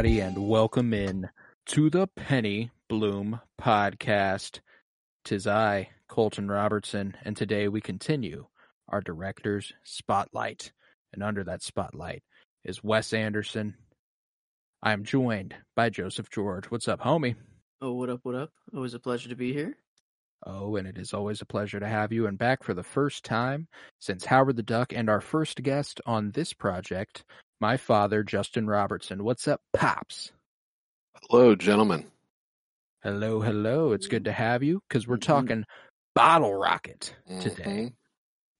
Everybody, and welcome in to the Penny Bloom podcast. Tis I, Colton Robertson, and today we continue our director's spotlight. And under that spotlight is Wes Anderson. I am joined by Joseph George. What's up, homie? Oh, what up, what up? Always a pleasure to be here. Oh, and it is always a pleasure to have you and back for the first time since Howard the Duck and our first guest on this project, my father, Justin Robertson. What's up, Pops? Hello, gentlemen. Hello, hello. It's good to have you because we're Mhm. talking Bottle Rocket today. Mhm.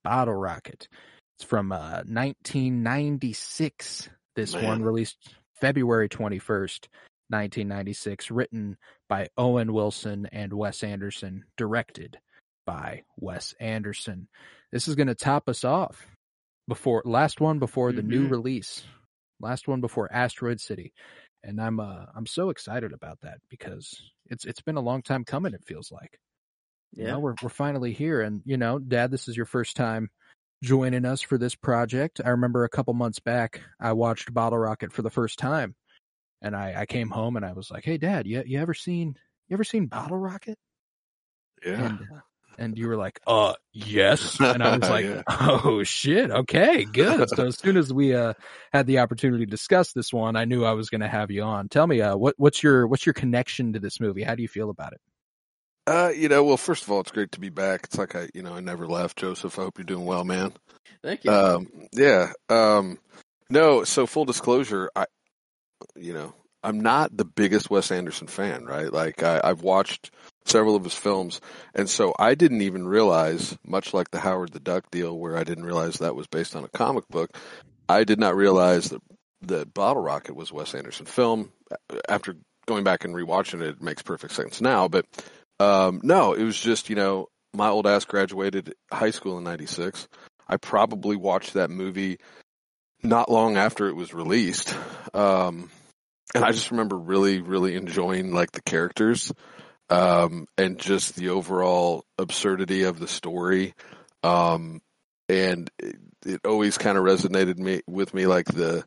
Bottle Rocket. It's from uh, 1996. This one released February 21st, 1996, written by Owen Wilson and Wes Anderson, directed by Wes Anderson. This is going to top us off before last one before the new Mhm. release. Last one before Asteroid City. And I'm uh I'm so excited about that because it's it's been a long time coming it feels like. You Yeah. know, we're we're finally here and you know, dad, this is your first time joining us for this project. I remember a couple months back I watched Bottle Rocket for the first time and I I came home and I was like, "Hey dad, you you ever seen you ever seen Bottle Rocket?" Yeah. And uh, and you were like, "Uh, yes." And I was like, Yeah. "Oh shit. Okay, good." so as soon as we uh had the opportunity to discuss this one, I knew I was going to have you on. Tell me uh what what's your what's your connection to this movie? How do you feel about it? Uh, you know, well, first of all, it's great to be back. It's like I, you know, I never left, Joseph. I hope you're doing well, man. Thank you. Um, yeah. Um, no. So full disclosure, I, you know, I'm not the biggest Wes Anderson fan, right? Like I, I've watched several of his films, and so I didn't even realize, much like the Howard the Duck deal, where I didn't realize that was based on a comic book. I did not realize that that Bottle Rocket was Wes Anderson film. After going back and rewatching it, it makes perfect sense now. But um, no, it was just you know my old ass graduated high school in '96. I probably watched that movie not long after it was released. Um, and I just remember really, really enjoying like the characters, um, and just the overall absurdity of the story. Um, and it, it always kind of resonated me with me like the,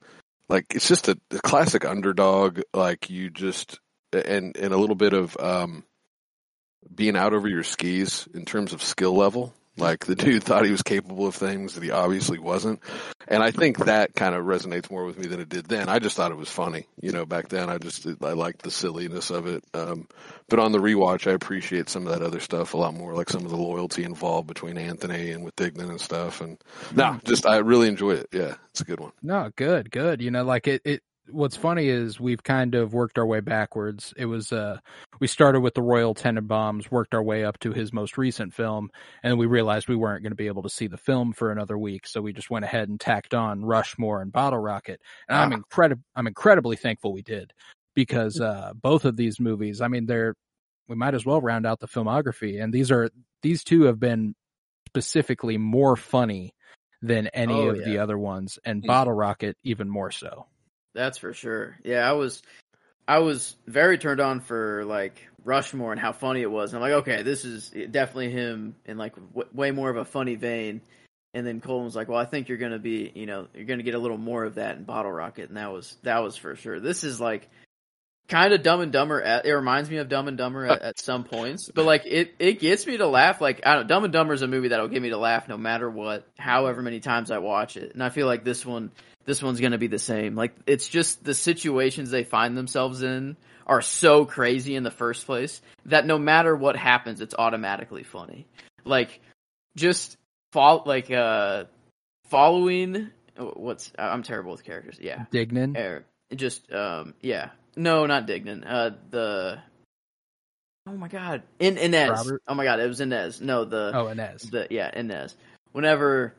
like it's just a, a classic underdog. Like you just, and, and a little bit of, um, being out over your skis in terms of skill level. Like the dude thought he was capable of things that he obviously wasn't. And I think that kind of resonates more with me than it did then. I just thought it was funny. You know, back then I just, I liked the silliness of it. Um, but on the rewatch, I appreciate some of that other stuff a lot more, like some of the loyalty involved between Anthony and with Dignan and stuff. And no, just, I really enjoy it. Yeah, it's a good one. No, good, good. You know, like it, it what's funny is we've kind of worked our way backwards. It was uh we started with the Royal Tenenbaums, worked our way up to his most recent film, and we realized we weren't going to be able to see the film for another week, so we just went ahead and tacked on Rushmore and Bottle Rocket. And I'm Ah. incredible I'm incredibly thankful we did because uh both of these movies, I mean they're we might as well round out the filmography and these are these two have been specifically more funny than any Oh, of the other ones and. Bottle Rocket even more so. That's for sure. Yeah, I was, I was very turned on for like Rushmore and how funny it was. And I'm like, okay, this is definitely him in like w- way more of a funny vein. And then Colton was like, well, I think you're gonna be, you know, you're gonna get a little more of that in Bottle Rocket, and that was that was for sure. This is like kind of Dumb and Dumber. At, it reminds me of Dumb and Dumber at, at some points, but like it it gets me to laugh. Like I don't, Dumb and Dumber is a movie that'll get me to laugh no matter what, however many times I watch it. And I feel like this one this one's gonna be the same. Like it's just the situations they find themselves in are so crazy in the first place that no matter what happens, it's automatically funny. Like just fall like uh following what's I'm terrible with characters. Yeah, Dignan. Er, just um yeah no not Dignan uh the oh my god, in Inez. Robert? Oh my god, it was Inez. No, the Oh, Inez. the yeah Inez. Whenever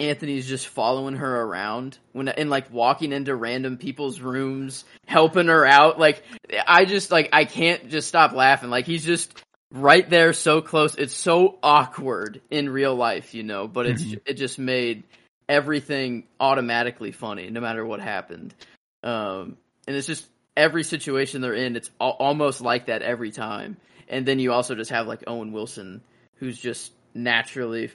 Anthony's just following her around when and like walking into random people's rooms, helping her out. Like I just like I can't just stop laughing. Like he's just right there, so close. It's so awkward in real life, you know. But it's Mhm. it just made everything automatically funny, no matter what happened. Um, and it's just every situation they're in, it's al- almost like that every time. And then you also just have like Owen Wilson, who's just naturally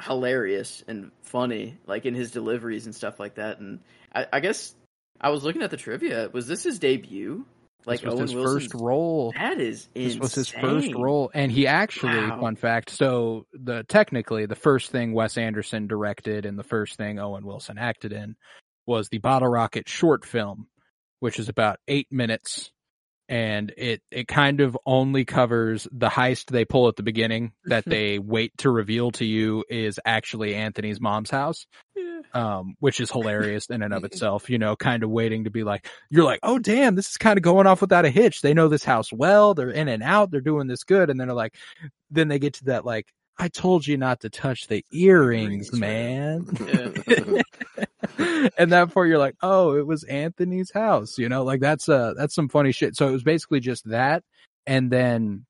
hilarious and funny, like in his deliveries and stuff like that. And I, I guess I was looking at the trivia. Was this his debut? Like this was Owen his Wilson's first role. That is insane. This was his first role, and he actually, Wow. fun fact. So the technically the first thing Wes Anderson directed and the first thing Owen Wilson acted in was the Bottle Rocket short film, which is about eight minutes, and it it kind of only covers the heist they pull at the beginning that they wait to reveal to you is actually Anthony's mom's house Yeah. um, which is hilarious in and of itself, you know, kind of waiting to be like, you're like, oh damn, this is kind of going off without a hitch. They know this house well, they're in and out, they're doing this good, and then they're like, then they get to that like, I told you not to touch the earrings, man. Yeah. and that part you're like, oh, it was Anthony's house, you know, like that's uh that's some funny shit. So it was basically just that, and then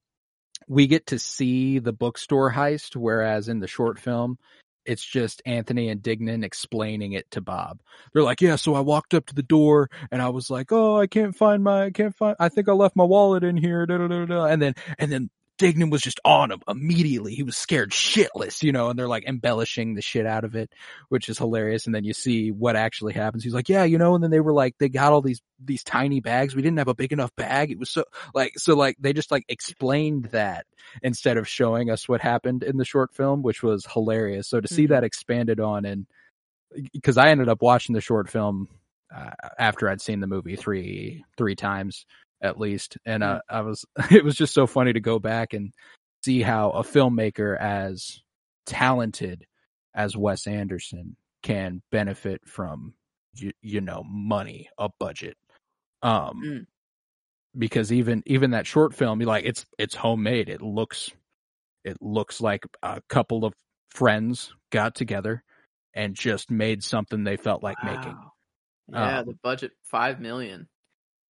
we get to see the bookstore heist, whereas in the short film, it's just Anthony and Dignan explaining it to Bob. They're like, yeah, so I walked up to the door and I was like, oh, I can't find my, I can't find, I think I left my wallet in here. Da, da, da. And then, and then Dignan was just on him immediately. He was scared shitless, you know, and they're like embellishing the shit out of it, which is hilarious. And then you see what actually happens. He's like, yeah, you know, and then they were like, they got all these, these tiny bags. We didn't have a big enough bag. It was so like, so like they just like explained that instead of showing us what happened in the short film, which was hilarious. So to see Mhm. that expanded on and because I ended up watching the short film uh, after I'd seen the movie three three times at least, and uh, I was it was just so funny to go back and see how a filmmaker as talented as Wes Anderson can benefit from you, you know money, a budget. Um Mm. because even even that short film, you like it's it's homemade. It looks it looks like a couple of friends got together and just made something they felt like making. Yeah, Um, the budget five million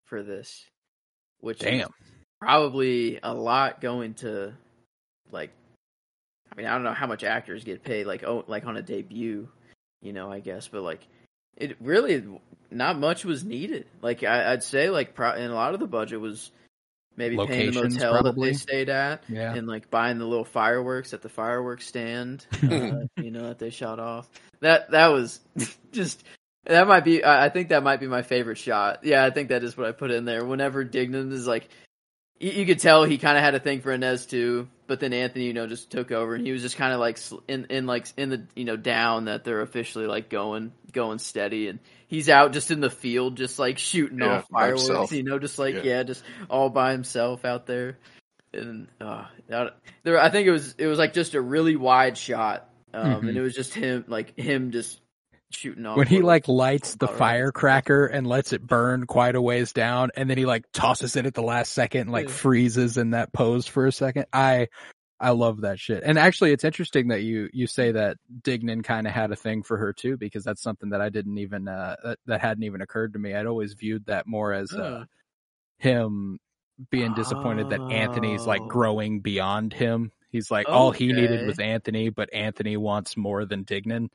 for this, which Damn. probably a lot going to like. I mean, I don't know how much actors get paid, like oh, like on a debut, you know. I guess, but like, it really not much was needed. Like I, I'd say, like, pro- and a lot of the budget was maybe paying the Locations, motel that they stayed at, Yeah. and like buying the little fireworks at the fireworks stand, uh, you know, that they shot off. That that was just that might be. I think that might be my favorite shot. Yeah, I think that is what I put in there. Whenever Dignan is like, you, you could tell he kind of had a thing for Inez too, but then Anthony, you know, just took over, and he was just kind of like in in like in the you know down that they're officially like going going steady, and he's out just in the field, just like shooting Yeah, off fireworks, himself. you know, just like Yeah. yeah. just all by himself out there. And uh, there, I think it was it was like just a really wide shot, um, Mhm. and it was just him like him just shooting off when he like lights the Alright. firecracker and lets it burn quite a ways down and then he like tosses it at the last second and like Yeah. freezes in that pose for a second i i love that shit and actually it's interesting that you you say that dignan kind of had a thing for her too because that's something that i didn't even uh that, that hadn't even occurred to me i'd always viewed that more as uh him being disappointed that anthony's like Oh. growing beyond him he's like all he needed was anthony but anthony wants more than dignan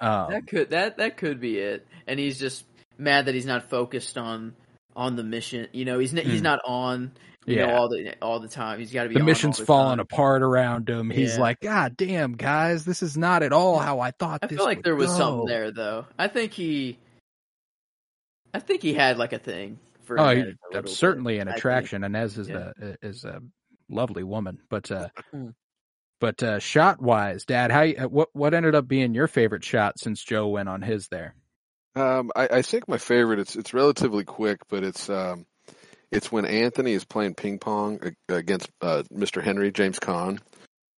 um that could that that could be it, and he's just mad that he's not focused on on the mission. You know, he's n- he's Hmm. not on. You Yeah. know, all the all the time. He's got to be. the on mission's all the falling time. apart around him. He's Yeah. like, God damn, guys, this is not at all how I thought I feel like there was go." something there though. I think he. I think he had like a thing for. Oh, he, little bit, certainly an I think. attraction. Inez is Yeah. a is a lovely woman, but uh, Hmm. But uh, shot wise, Dad, how you- what what ended up being your favorite shot since Joe went on his there? Um, I, I think my favorite. It's it's relatively quick, but it's um, it's when Anthony is playing ping pong against uh, Mr. Henry James Caan,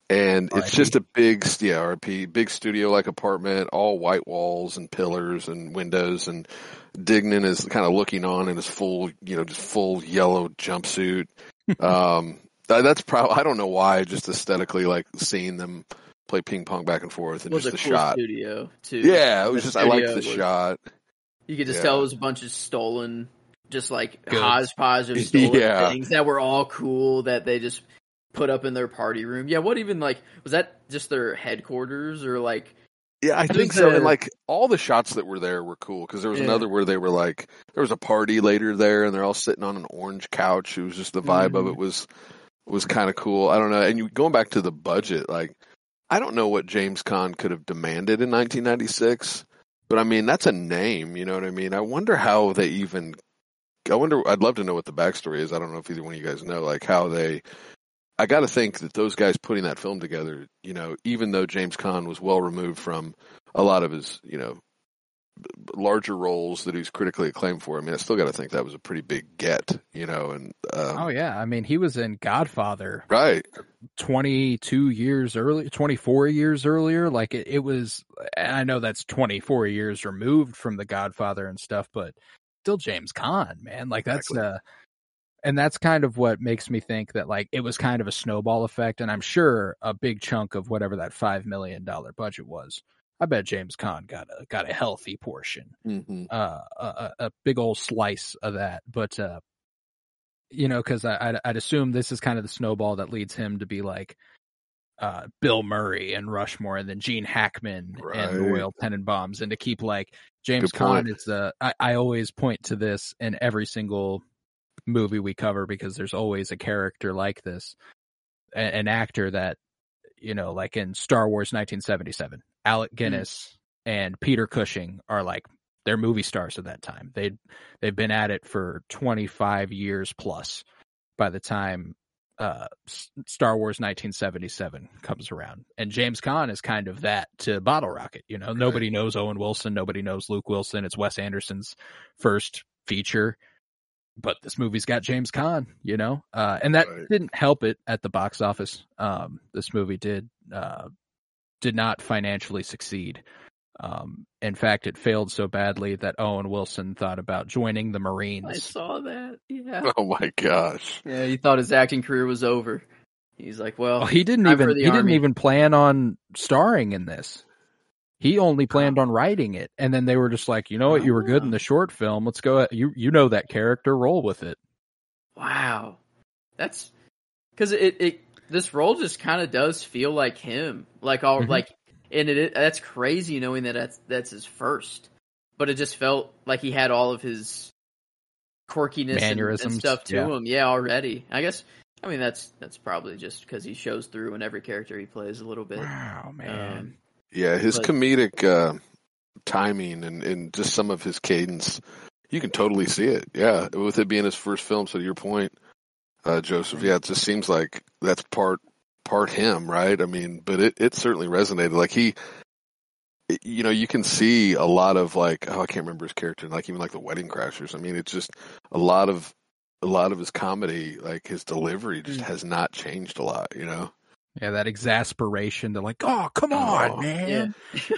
and it's R.I.P.. just a big yeah RP big studio like apartment, all white walls and pillars and windows, and Dignan is kind of looking on in his full you know just full yellow jumpsuit. um, that's probably I don't know why. Just aesthetically, like seeing them play ping pong back and forth and was just a the cool shot. studio too. Yeah, it was The just I liked the was- shot. You could just Yeah. tell it was a bunch of stolen, just like hodgepodge of stolen Yeah. things that were all cool that they just put up in their party room. Yeah, what even like was that just their headquarters or like Yeah, I think think so. the- And like all the shots that were there were cool because there was Yeah. another where they were like there was a party later there and they're all sitting on an orange couch. It was just the vibe of Mhm. it was was kind of cool. I don't know. And you going back to the budget, like I don't know what James Caan could have demanded in 1996, but I mean that's a name. You know what I mean? I wonder how they even. I wonder. I'd love to know what the backstory is. I don't know if either one of you guys know, like how they. I got to think that those guys putting that film together, you know, even though James Caan was well removed from a lot of his, you know, larger roles that he's critically acclaimed for. I mean, I still got to think that was a pretty big get, you know, and um, Oh yeah, I mean he was in Godfather right, 22 years early 24 years earlier like it, it was and i know that's 24 years removed from the godfather and stuff but still james Caan, man like that's Exactly. uh and that's kind of what makes me think that like it was kind of a snowball effect and i'm sure a big chunk of whatever that five million dollar budget was i bet james Caan got a got a healthy portion hmm uh, a, a big old slice of that. But uh, you know, because I'd, I'd assume this is kind of the snowball that leads him to be like uh, Bill Murray and Rushmore, and then Gene Hackman and Right. Royal Tenenbaums, and to keep like James. Caan is the. I, I always point to this in every single movie we cover because there's always a character like this, an actor that you know, like in Star Wars 1977, Alec Guinness and Peter Cushing are like they're movie stars at that time. They they've been at it for 25 years plus by the time uh Star Wars 1977 comes around. And James Caan is kind of that to Bottle Rocket, you know. Nobody knows Owen Wilson, nobody knows Luke Wilson. It's Wes Anderson's first feature. But this movie's got James Caan, you know. Uh and that Right. didn't help it at the box office. Um this movie did uh did not financially succeed. Um, in fact, it failed so badly that Owen Wilson thought about joining the Marines. I saw that. Yeah. Oh my gosh, Yeah, he thought his acting career was over. He's like, well, Well, he didn't time even he the didn't even plan on starring in this. He only planned on writing it, and then they were just like, you know what, you were good in Ah. the short film. Let's go. You you know that character, roll with it. wow, that's because it it this role just kind of does feel like him, like all Mhm. like, and it that's crazy knowing that that's that's his first, but it just felt like he had all of his quirkiness and, and stuff to yeah. him. Yeah, already. I guess. I mean, that's that's probably just because he shows through in every character he plays a little bit. Wow, man. Um, yeah, his But- comedic uh, timing and, and just some of his cadence, you can totally see it. Yeah, with it being his first film. So to your point, uh, Joseph, yeah, it just seems like that's part part him, right? I mean, but it it certainly resonated. Like he, it- you know, you can see a lot of like oh, I can't remember his character, like even like the Wedding Crashers. I mean, it's just a lot of a lot of his comedy, like his delivery, just Mm. has not changed a lot. You know, yeah, that exasperation to like, oh, come Oh, on, man. yeah.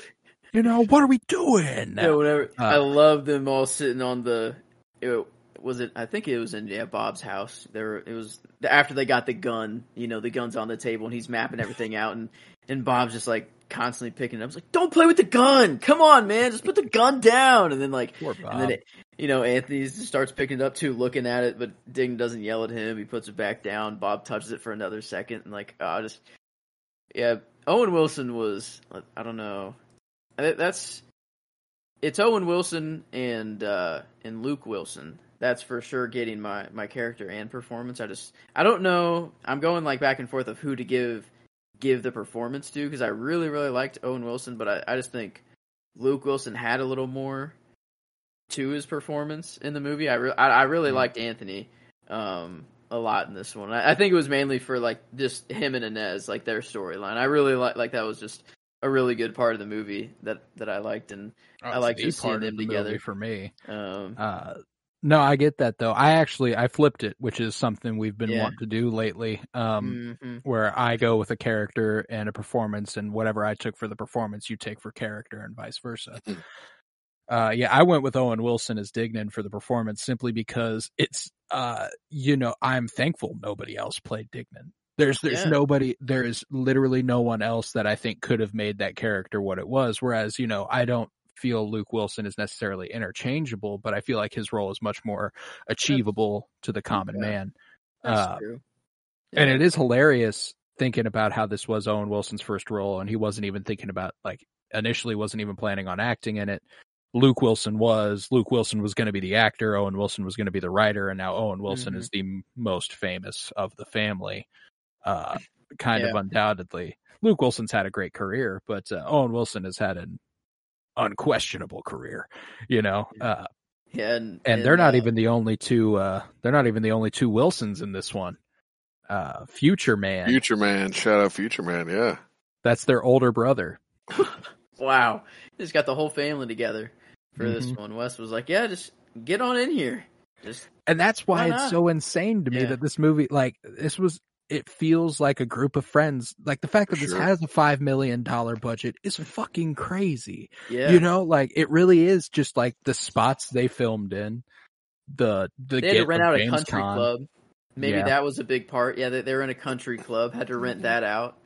You know what are we doing? Yeah, whatever. Uh, I love them all sitting on the. It, was it? I think it was in yeah Bob's house. There, it was after they got the gun. You know, the gun's on the table and he's mapping everything out, and and Bob's just like constantly picking it up. It's like, don't play with the gun. Come on, man, just put the gun down. And then like, and then it, you know, Anthony starts picking it up too, looking at it, but Ding doesn't yell at him. He puts it back down. Bob touches it for another second, and like, oh, just yeah. Owen Wilson was, I don't know, that's it's Owen Wilson and uh and Luke Wilson. That's for sure getting my my character and performance. I just I don't know. I'm going like back and forth of who to give give the performance to because I really really liked Owen Wilson, but I, I just think Luke Wilson had a little more to his performance in the movie. I re- I, I really Mhm. liked Anthony um a lot in this one. I, I think it was mainly for like just him and Inez, like their storyline. I really like like that was just a really good part of the movie that that I liked and I liked just seeing them the together. for me. um Uh, no, I get that though. I actually I flipped it, which is something we've been Yeah. wanting to do lately. Um, mhm. where I go with a character and a performance, and whatever I took for the performance, you take for character, and vice versa. Mhm. Uh, yeah, I went with Owen Wilson as Dignan for the performance simply because it's, uh, you know, I'm thankful nobody else played Dignan. There's, there's Yeah. nobody, there's literally no one else that I think could have made that character what it was. Whereas, you know, I don't feel Luke Wilson is necessarily interchangeable, but I feel like his role is much more achievable to the common Yeah. man. That's Uh, true. and it is hilarious thinking about how this was Owen Wilson's first role, and he wasn't even thinking about like initially wasn't even planning on acting in it. Luke Wilson was. Luke Wilson was going to be the actor. Owen Wilson was going to be the writer, and now Owen Wilson Mhm. is the m- most famous of the family, uh, kind of undoubtedly. Luke Wilson's had a great career, but uh, Owen Wilson has had an unquestionable career. You know, uh, Yeah, and, and they're not uh, even the only two. Uh, they're not even the only two Wilsons in this one. Uh, Future Man. Future Man, shout out Future Man, yeah. That's their older brother. Wow, He just got the whole family together for this Mhm. one. Wes was like, "Yeah, just get on in here." Just And that's why Why it's so insane to me Yeah. that this movie, like, this was, it feels like a group of friends. Like, the fact that this has a $5 million budget is fucking crazy. yeah, You know, like, it really is just like the spots they filmed in, the, the they had to rent out a country Caan. club. Maybe Yeah. that was a big part. Yeah, they, they were in a country club, had to rent that out.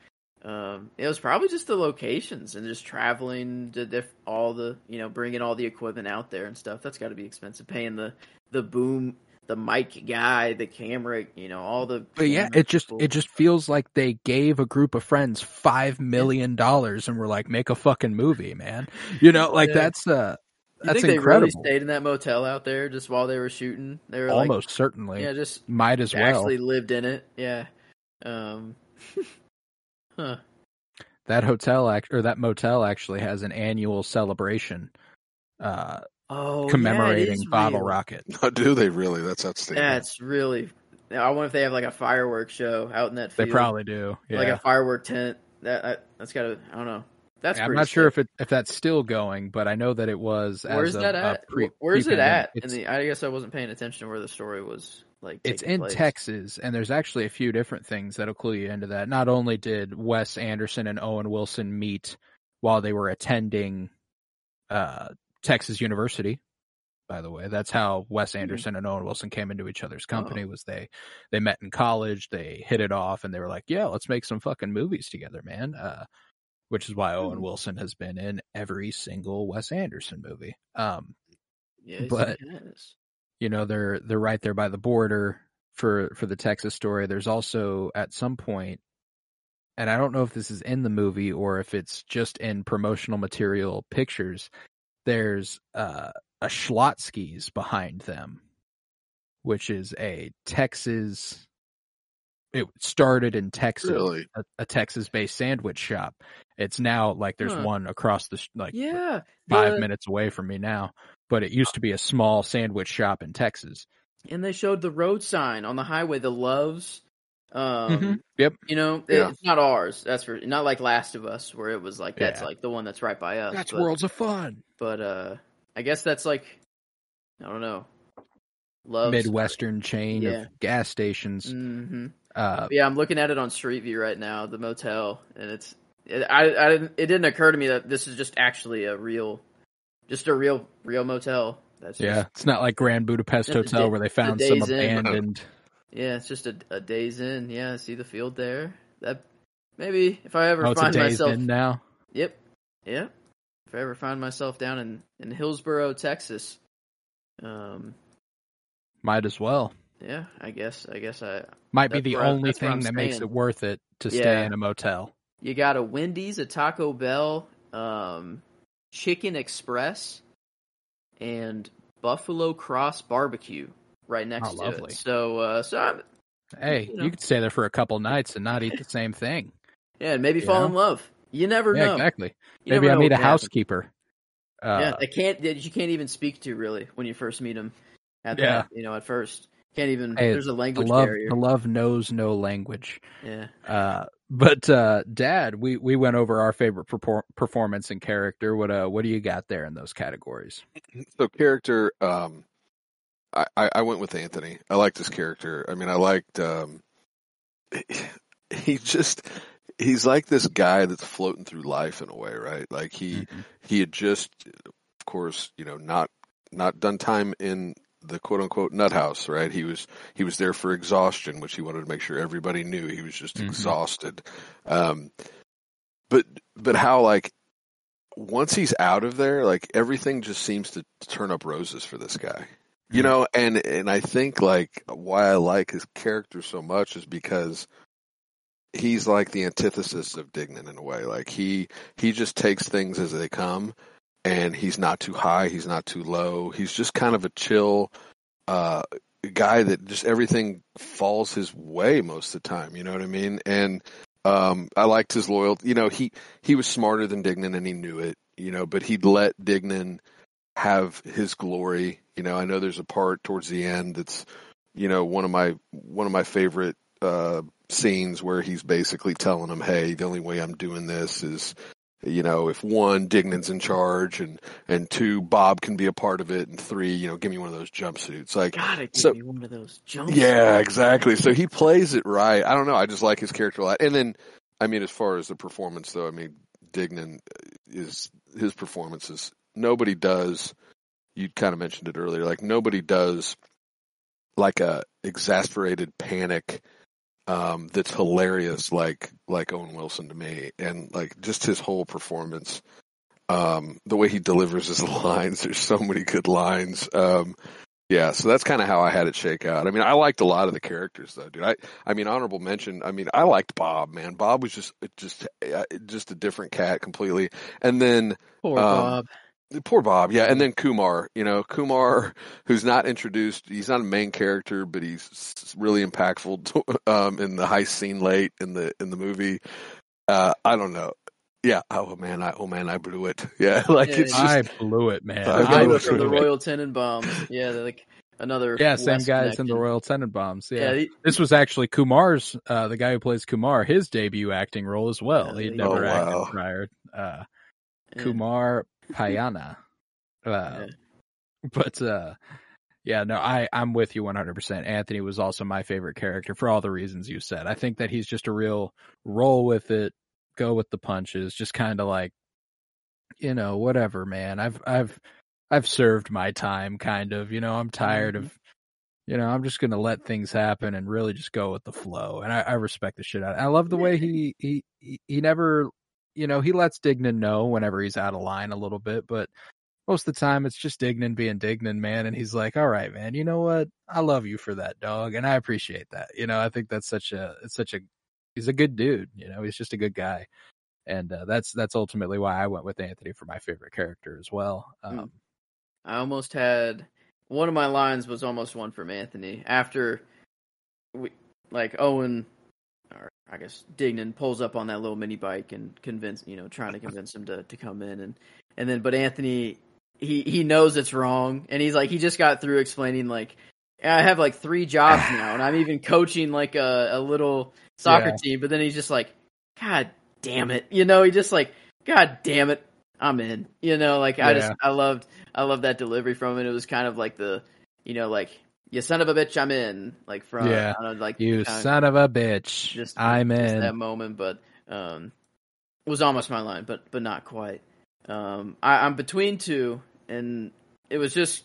Um, it was probably just the locations and just traveling to diff- all the, you know, bringing all the equipment out there and stuff. That's got to be expensive. Paying the the boom, the mic guy, the camera, you know, all the. But yeah, it just people. it just feels like they gave a group of friends five million dollars and were like, make a fucking movie, man. You know, like Yeah. that's uh You that's think incredible. they really stayed in that motel out there just while they were shooting? They were like, Almost certainly. yeah, just Might as well. actually lived in it. Yeah. Um. huh. that hotel act or that motel actually has an annual celebration uh Oh, commemorating yeah, Bottle real. Rocket. Oh, do they really? That's outstanding. That's really. I wonder if they have like a fireworks show out in that. Field. They probably do. Yeah. like a firework tent. That I, that's got to. I don't know. That's. I'm pretty not sure if it if that's still going, but I know that it was Where's as that of, uh, at? pre- Where's it pre-pandemic. at? In the, I guess I wasn't paying attention to where the story was. Like it's in place. Texas, and there's actually a few different things that'll clue you into that. Not only did Wes Anderson and Owen Wilson meet while they were attending uh, Texas University, by the way, that's how Wes Hmm. Anderson and Owen Wilson came into each other's Oh. company. Was they they met in college, they hit it off, and they were like, "Yeah, let's make some fucking movies together, man." Uh, which is why Owen Hmm. Wilson has been in every single Wes Anderson movie. Um, yes, but- you know they're they're right there by the border for for the Texas story. There's also at some point, and I don't know if this is in the movie or if it's just in promotional material pictures. There's uh, a Schlotzsky's behind them, which is a Texas. It started in Texas, Really? a, a Texas-based sandwich shop. It's now like there's Huh. one across the sh- like yeah, five the- minutes away from me now, but it used to be a small sandwich shop in Texas. and they showed the road sign on the highway, the Loves. Um, Mhm. Yep. You know, Yeah. it's not ours. That's for not like Last of Us, where it was like that's Yeah. like the one that's right by us. That's but, Worlds of Fun. But uh, I guess that's like, I don't know, Loves. Midwestern chain Yeah. of gas stations. hmm Uh, Yeah, I'm looking at it on Street View right now, the motel, and it's. It, I, I didn't. It didn't occur to me that this is just actually a real, just a real, real motel. That's yeah, just, it's not like Grand Budapest Yeah, the Hotel day- where they the found some abandoned. Inn. Yeah. It's just a, a Days Inn. Yeah, see the field there. That maybe if I ever Oh, it's a find days myself. in now. Yep. Yep. If I ever find myself down in, in Hillsboro, Texas, um, Might as well. yeah, I guess I guess I Might be the only thing that makes it worth it to stay in a motel. you got a Wendy's, a Taco Bell, um, Chicken Express, and Buffalo Cross Barbecue right next Oh, to lovely. it. So, uh, so I'm, Hey, You know. you could stay there for a couple nights and not eat the same thing. yeah, and maybe You fall know? in love. You never Yeah, know. exactly. You Maybe never I know meet a happen. housekeeper. Uh, yeah, they can't. That you can't even speak to really when you first meet them. At Yeah. that, you know, at first can't even. Hey, there's a the language love, barrier. the love knows no language. Yeah. Uh, but uh, Dad, we we went over our favorite perfor- performance and character. What uh, what do you got there in those categories? So character, um, I, I went with Anthony. I liked his character. I mean, I liked. Um, he just he's like this guy that's floating through life in a way, right? Like he Mhm. he had just of course, you know, not not done time in the quote unquote nut house, right? He was he was there for exhaustion, which he wanted to make sure everybody knew he was just Mhm. exhausted. Um, but but how like once he's out of there, like everything just seems to turn up roses for this guy. You Mhm. know, and and I think like why I like his character so much is because he's like the antithesis of Dignan in a way. Like he he just takes things as they come and he's not too high, he's not too low. He's just kind of a chill uh guy that just everything falls his way most of the time, you know what I mean? And um I liked his loyalty. You know, he he was smarter than Dignan and he knew it, you know, but he'd let Dignan have his glory. You know, I know there's a part towards the end that's you know one of my one of my favorite uh scenes where he's basically telling him, "Hey, the only way I'm doing this is, you know, if one, Dignan's in charge, and and two, Bob can be a part of it, and three, you know, give me one of those jumpsuits." Like, Gotta give So- me one of those jumpsuits. yeah, exactly. So he plays it right. I don't know. I just like his character a lot. And then, I mean, as far as the performance, though, I mean, Dignan is his performance is nobody does. You kind of mentioned it earlier. Like nobody does like a exasperated panic um, that's hilarious, like like Owen Wilson to me, and like just his whole performance. Um, the way he delivers his lines, there's so many good lines. Um, yeah, so that's kind of how I had it shake out. I mean, I liked a lot of the characters though, dude. I, I mean, honorable mention. I mean, I liked Bob, man. Bob was just, just, uh, just a different cat completely. And then Poor Um, Bob. Poor Bob, yeah. And then Kumar, you know, Kumar, who's not introduced. He's not a main character, but he's really impactful um, in the heist scene late in the in the movie. Uh, I don't know. Yeah. Oh man. I oh man. I blew it. Yeah. Like Yeah, it's just. I blew it, man. I I blew Blew it it from the. Royal Tenenbaums. Yeah, they're like another. yeah, same West guys in the. Royal Tenenbaums. Yeah, Yeah. he- This was actually Kumar's, uh, the guy who plays Kumar, his debut acting role as well. Yeah, He'd never Oh, wow. acted prior. Uh. Kumar Pallana. Uh, Yeah. But uh, yeah, no, I I'm with you 100%. Anthony was also my favorite character for all the reasons you said. I think that he's just a real roll with it, go with the punches, just kind of like you know, whatever, man. I've I've I've served my time kind of, you know, I'm tired of you know, I'm just gonna let things happen and really just go with the flow. And I, I respect the shit out. I love the way he he, he never you know, he lets Dignan know whenever he's out of line a little bit, but most of the time it's just Dignan being Dignan, man. And he's like, all right, man, you know what? I love you for that, dog. And I appreciate that. You know, I think that's such a, it's such a, he's a good dude. You know, he's just a good guy. And uh, that's, that's ultimately why I went with Anthony for my favorite character as well. Um, I almost had one of my lines was almost one from Anthony after we like Owen I guess Dignan pulls up on that little mini bike and convince you know trying to convince him to to come in. And and then but Anthony he he knows it's wrong. And he's like he just got through explaining like I have like three jobs now and I'm even coaching like a a little soccer Yeah. team. But then he's just like god damn it. You know he just like god damn it I'm in. You know like I just I loved I love that delivery from it. It was kind of like the, you know, like you son of a bitch, I'm in. Like from, Yeah. Know, like you kinda son of a bitch. just I'm just in. that moment, but um, was almost my line, but but not quite. Um, I, I'm between two, and it was just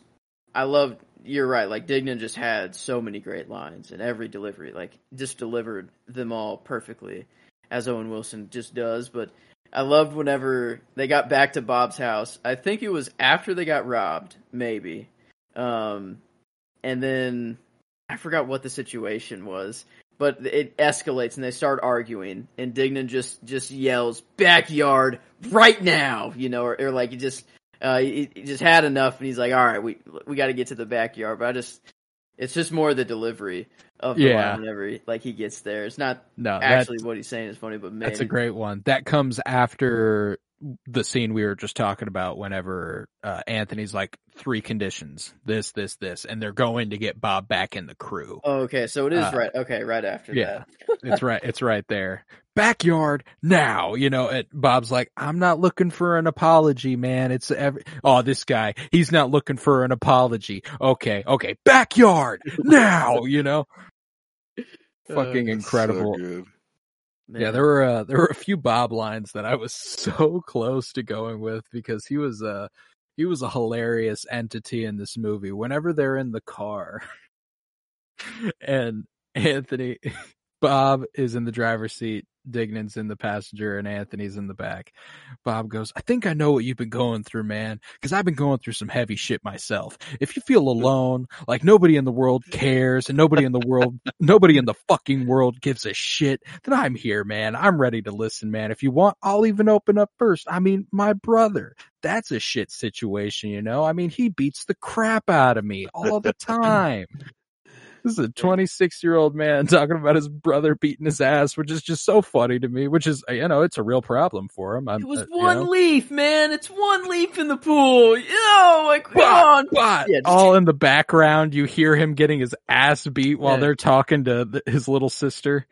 I love. You're right. Like Dignan just had so many great lines, and every delivery, like just delivered them all perfectly, as Owen Wilson just does. But I loved whenever they got back to Bob's house. I think it was after they got robbed, maybe. Um, and then I forgot what the situation was, but it escalates and they start arguing, and Dignan just just yells "backyard right now," you know, or, or like he just uh, he, he just had enough, and he's like, "All right, we we got to get to the backyard." But I just it's just more the delivery of the Yeah. line whenever he, like he gets there. It's not no, actually what he's saying is funny, but man, that's a great one. That comes after the scene we were just talking about whenever uh, Anthony's like three conditions, this, this, this, and they're going to get Bob back in the crew. Oh, okay, so it is Uh, right. Okay, right after yeah. that. it's right. It's right there. Backyard now. You know, it, Bob's like, I'm not looking for an apology, man. It's every, oh, this guy, he's not looking for an apology. Okay. Okay. Backyard now, you know, fucking incredible. So good. Yeah, there were uh, there were a few Bob lines that I was so close to going with because he was uh he was a hilarious entity in this movie. Whenever they're in the car and Anthony Bob is in the driver's seat, Dignan's in the passenger, and Anthony's in the back. Bob goes, I think I know what you've been going through, man, because I've been going through some heavy shit myself. If you feel alone, like nobody in the world cares, and nobody in the world, nobody in the fucking world gives a shit, then I'm here, man. I'm ready to listen, man. If you want, I'll even open up first. I mean, my brother, that's a shit situation, you know? I mean, he beats the crap out of me all the time. This is a 26 year old man talking about his brother beating his ass, which is just so funny to me. Which is, you know, it's a real problem for him. I'm, It was uh, you one know. leaf, man. It's one leaf in the pool. You know, like come on. But Yeah, all in the background, you hear him getting his ass beat while Yeah. they're talking to th- his little sister.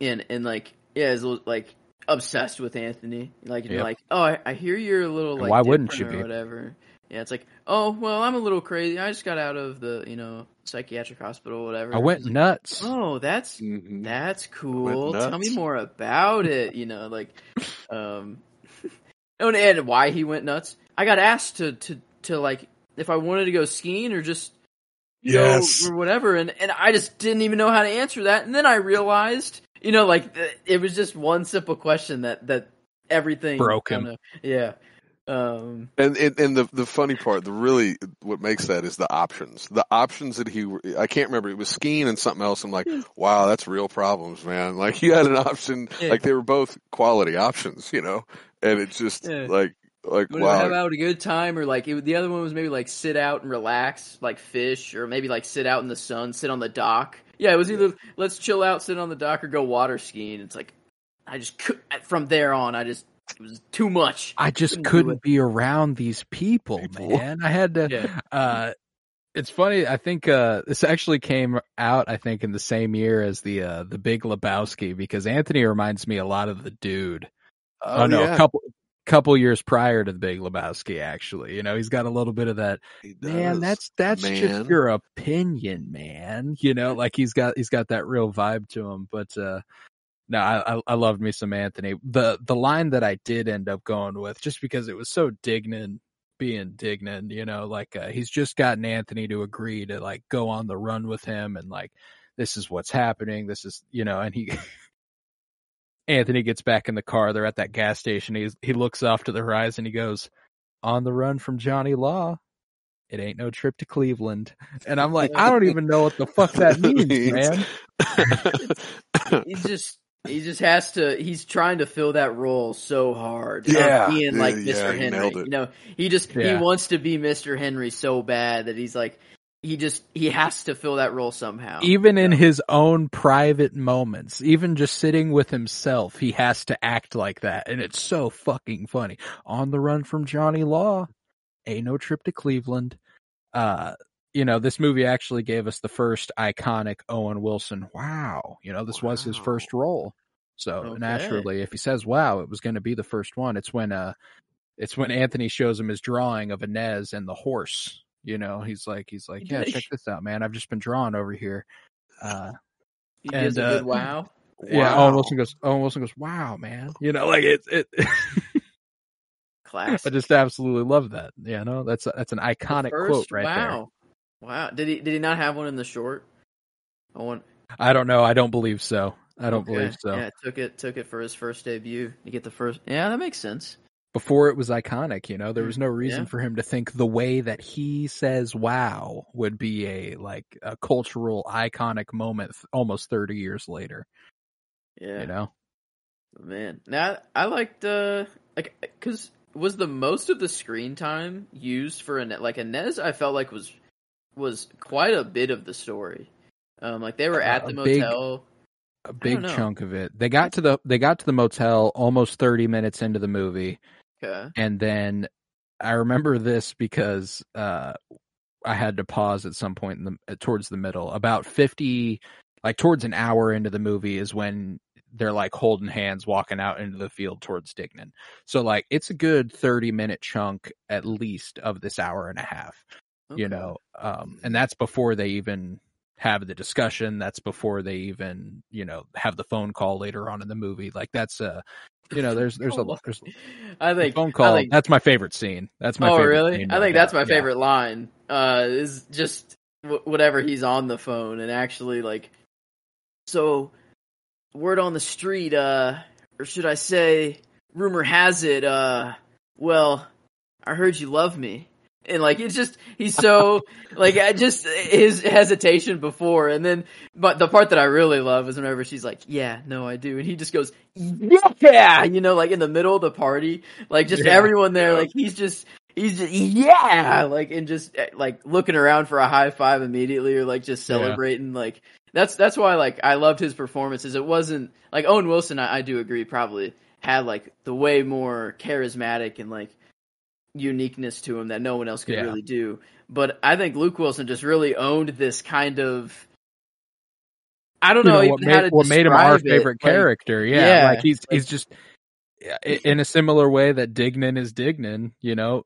and and like yeah, is like obsessed with Anthony. Like you're Yep. like, oh, I, I hear you're a little like why wouldn't you or be? whatever. Yeah, it's like, oh well, I'm a little crazy. I just got out of the you know psychiatric hospital, or whatever. I went like, nuts. oh, that's Mhm. that's cool. Tell me more about it. You know, like, um, and, and why he went nuts. I got asked to to to like if I wanted to go skiing or just you know, Yes. or whatever, and and I just didn't even know how to answer that. And then I realized, you know, like it was just one simple question that that everything Broke him. kinda- yeah. Um. And, and and the the funny part, the really what makes that is the options. The options that he, I can't remember. It was skiing and something else. I'm like, wow, that's real problems, man. Like he had an option. Yeah. Like they were both quality options, you know. And it's just Yeah. like like Wanted to have out a good time, or like it, the other one was maybe like sit out and relax, like fish, or maybe like sit out in the sun, sit on the dock. Yeah, it was either let's chill out, sit on the dock, or go water skiing. It's like I just from there on, I just it was too much. I just Couldn't couldn't be around these people, People. man. I had to. Yeah. Uh, it's funny. I think uh, this actually came out. I think in the same year as the uh, the Big Lebowski because Anthony reminds me a lot of the dude. Oh, no, yeah, a couple couple years prior to the Big Lebowski. Actually, you know, he's got a little bit of that. Man, that's that's man. just your opinion, man. You know, like he's got he's got that real vibe to him. But uh no, I, I I loved me some Anthony. The the line that I did end up going with, just because it was so Dignan being Dignan, you know, like uh, he's just gotten Anthony to agree to like go on the run with him and like this is what's happening. This is you know, and he Anthony gets back in the car. They're at that gas station. He's he looks off to the horizon. He goes, "On the run from Johnny Law." It ain't no trip to Cleveland. And I'm like, I don't even know what the fuck that means, man. He just he just has to. He's trying to fill that role so hard. Yeah. of being like Yeah, Mr. he Henry. nailed it. You know, he just Yeah. he wants to be Mr. Henry so bad that he's like he just he has to fill that role somehow. Even in his own private moments, even just sitting with himself, he has to act like that. And it's so fucking funny. On the run from Johnny Law. a no trip to Cleveland. Uh, you know, this movie actually gave us the first iconic Owen Wilson. Wow. You know, this was his first role. So Okay. naturally, if he says wow, it was going to be the first one. It's when, uh, it's when Anthony shows him his drawing of Inez and the horse. You know, he's like, he's like, yeah, check this out, man. I've just been drawing over here. Uh, he and, a good uh, wow. yeah. Wow. Owen Wilson goes, Owen Wilson goes, wow, man. You know, like it, it, Class. I just absolutely love that. You know, that's, that's an iconic quote right there. wow. Wow. Did he did he not have one in the short? I want I don't know. I don't believe so. I don't okay. believe so. Yeah, took it took it for his first debut. to get the first Yeah, that makes sense. Before it was iconic, you know, there was no reason Yeah. for him to think the way that he says "wow" would be a like a cultural iconic moment th- almost 30 years later, Yeah. you know. Man. Now I liked uh like cuz was the most of the screen time used for a like Inez I felt like was was quite a bit of the story. Um like they were at the a big- motel. A big chunk of it. They got to the they got to the motel almost 30 minutes into the movie Okay. and then I remember this because uh I had to pause at some point in the uh, towards the middle. About 50 like towards an hour into the movie is when they're like holding hands walking out into the field towards Dignan. So like it's a good 30 minute chunk at least of this hour and a half, you know. Um and that's before they even have the discussion, that's before they even, you know, have the phone call later on in the movie. Like that's uh You know, there's there's a Phone there's I a think phone call. Think, that's my favorite scene. That's my oh, favorite really? I think that's my Yeah. favorite line. Uh, is just w- whatever he's on the phone and actually like. So, word on the street, uh, or should I say, rumor has it, uh, well, I heard you love me. And like it's just he's so like I just his hesitation before. And then but the part that I really love is whenever she's like yeah no I do. And he just goes yeah! You know like in the middle of the party. Like just Yeah, everyone there yeah. like he's just he's just yeah! Like and just eh, like looking around for a high five immediately or like just Yeah. celebrating like that's that's why like I loved his performances. It wasn't like Owen Wilson I, I do agree probably had like the way more charismatic and like uniqueness to him that no one else could Yeah. really do. But I think Luke Wilson just really owned this kind of I don't You know, know, even what how made, to what made him our describe it. favorite Like, character. Yeah, yeah, like he's like- he's just in a similar way that Dignan is Dignan. You know,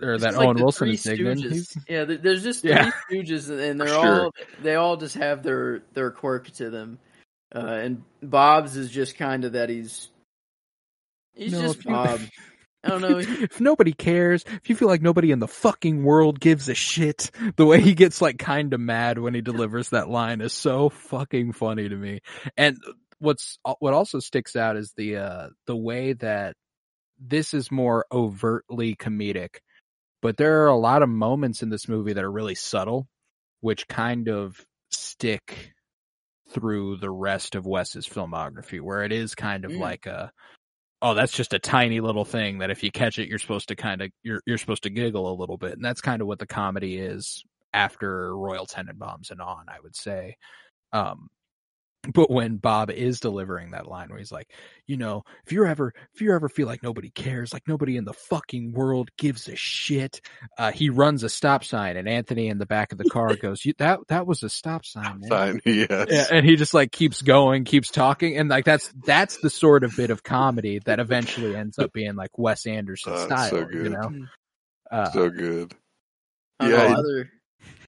or that like Owen Wilson is Dignan. Yeah, there's just Yeah. three Stooges, and they're Sure. all they all just have their their quirk to them. Uh, and Bob's is just kind of that he's he's No, just Bob. I don't know. if nobody cares, if you feel like nobody in the fucking world gives a shit, the way he gets like kind of mad when he delivers that line is so fucking funny to me. And what's what also sticks out is the uh the way that this is more overtly comedic, but there are a lot of moments in this movie that are really subtle, which kind of stick through the rest of Wes's filmography, where it is kind of Mm. like a oh, that's just a tiny little thing that if you catch it, you're supposed to kind of you're you're supposed to giggle a little bit, and that's kind of what the comedy is after Royal Tenenbaums and on, I would say. Um, but when Bob is delivering that line where he's like, you know, if you're ever if you ever feel like nobody cares, like nobody in the fucking world gives a shit, uh, he runs a stop sign, and Anthony in the back of the car goes, you, "That that was a stop sign, man." Fine. Yes. Yeah, and he just like keeps going, keeps talking, and like that's that's the sort of bit of comedy that eventually ends up being like Wes Anderson Oh, style, so you know. Uh, so good. I don't know, Yeah. other.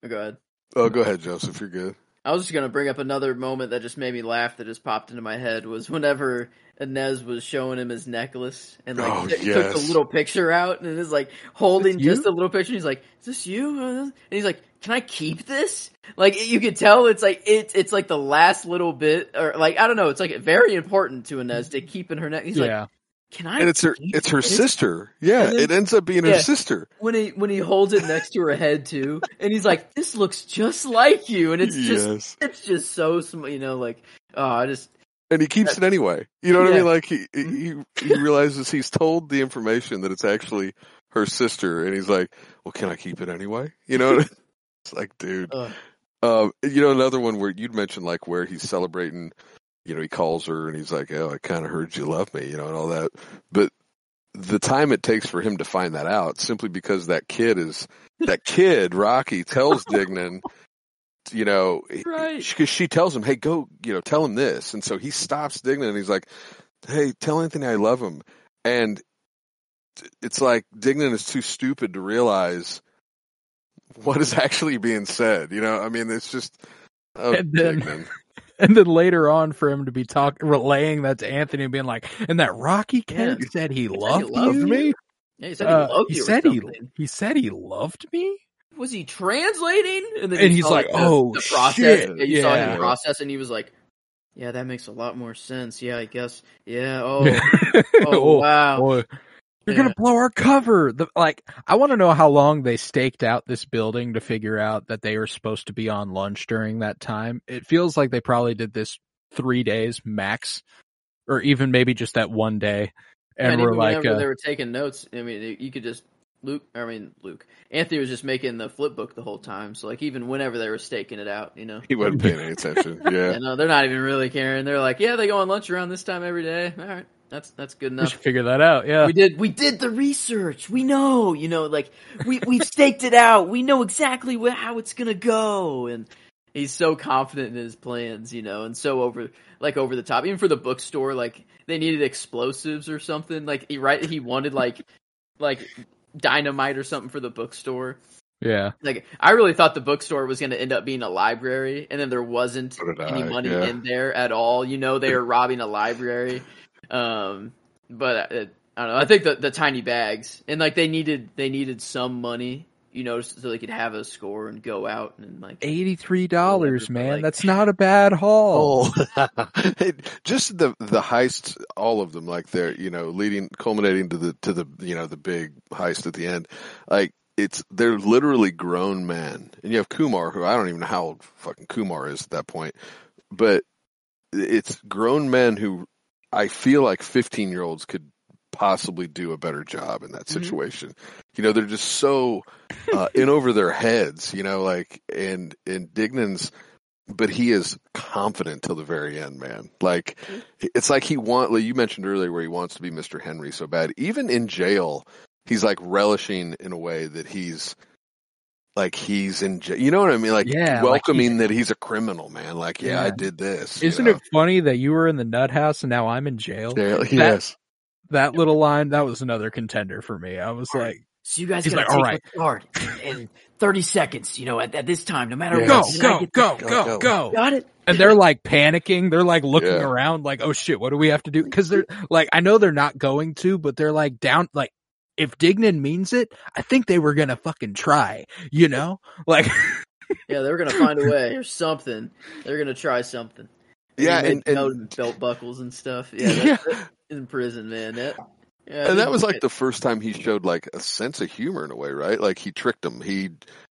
oh, go ahead. Oh, go ahead, Joseph. You're good. I was just gonna bring up another moment that just made me laugh that just popped into my head was whenever Inez was showing him his necklace and like Oh, t- took yes. the little picture out and is like holding you? just a little picture. And He's like, "Is this you?" And he's like, "Can I keep this?" Like you could tell it's like it's it's like the last little bit or like I don't know. It's like very important to Inez to keep in her neck. He's like, yeah, "Can I?" And it's her. It's her this?" sister. Yeah. Then- it ends up being her sister. when he when he holds it next to her head too, and he's like, "This looks just like you," and it's just yes. it's just so small, you know like oh I just And he keeps it anyway. You know what I mean? Like he he he realizes he's told the information that it's actually her sister, and he's like, "Well, can I keep it anyway?" You know? it's like, dude. uh, Um, you know, another one where you'd mentioned like where he's celebrating, you know, he calls her and he's like, "Oh, I kind of heard you love me," you know, and all that. But the time it takes for him to find that out, simply because that kid is that kid, Rocky, tells Dignan, you know, Right. because she tells him, "Hey, go, you know, tell him this," and so he stops Dignan and he's like, "Hey, tell Anthony I love him," and it's like Dignan is too stupid to realize what is actually being said. You know, I mean, it's just oh, And then- Dignan. And then later on for him to be talking, relaying that to Anthony and being like, and that Rocky Yeah. kid said he he loved, you? me. Yeah, he said he Uh, loved he said he he said he loved me. was he translating? And then And he's saw, like, the, "Oh, the process." shit, Yeah, you saw him process, and he was like, "Yeah, that makes a lot more sense. Yeah, I guess. Yeah. Oh, oh, oh, wow. boy. You're Yeah. gonna blow our cover. The, like, I want to know how long they staked out this building to figure out that they were supposed to be on lunch during that time. It feels like they probably did this three days max, or even maybe just that one day. And, And we're like, uh, they were taking notes, I mean, you could just Luke. I mean, Luke. Anthony was just making the flip book the whole time. So like, even whenever they were staking it out, you know. He wasn't paying any attention. Yeah. Yeah, no, they're not even really caring. They're like, yeah, they go on lunch around this time every day. All right, that's that's good enough. we enough. should figure that out. Yeah. we did we did the research. We know, you know, like we we've staked it out. We know exactly wh- how it's gonna go, and he's so confident in his plans, you know, and so over like over the top. Even for the bookstore, like they needed explosives or something. Like he right, he wanted like like dynamite or something for the bookstore. yeah. Like I really thought the bookstore was going to end up being a library, and then there wasn't any I, money yeah. in there at all. You know, they were robbing a library. Um, but uh, I don't know. I think the the tiny bags and like they needed they needed some money, you know, so they could have a score and go out and like Eighty three dollars, man. like- That's not a bad haul. Oh, It- just the the heists, all of them, like they're you know leading, culminating to the to the you know the big heist at the end. Like it's they're literally grown men, and you have Kumar, who I don't even know how old fucking Kumar is at that point, but it's grown men who I feel like fifteen year olds could possibly do a better job in that Mhm. situation. You know, they're just so uh, in over their heads. You know, like and and Dignan's but he is confident till the very end, man. Like it's like he want like you mentioned earlier where he wants to be Mr. Henry so bad. Even in jail, he's like relishing in a way that he's like he's in jail. You know what I mean? Like Yeah, like welcoming that he's a criminal, man. Like, yeah, I did this. Isn't know? it funny that you were in the nut house and now I'm in jail? Jail- yes. That little line, that was another contender for me. I was like, So you guys He's gotta like, "All take the card in thirty seconds. You know, at, at this time, no matter Yeah. go, what. Did go, get- go, Go, go, go. go. Got it. And they're like panicking. They're like looking Yeah. around like, oh shit, what do we have to do? Cause they're like, I know they're not going to, but they're like down, like, if Dignan means it, I think they were gonna fucking try, you know? Like, Yeah, they were gonna find a way or something. They're gonna try something. Yeah, and, and belt buckles and stuff. Yeah, that- Yeah. that- in prison, man. That, yeah, and that was like the first time he showed like a sense of humor in a way, right? Like he tricked him. He,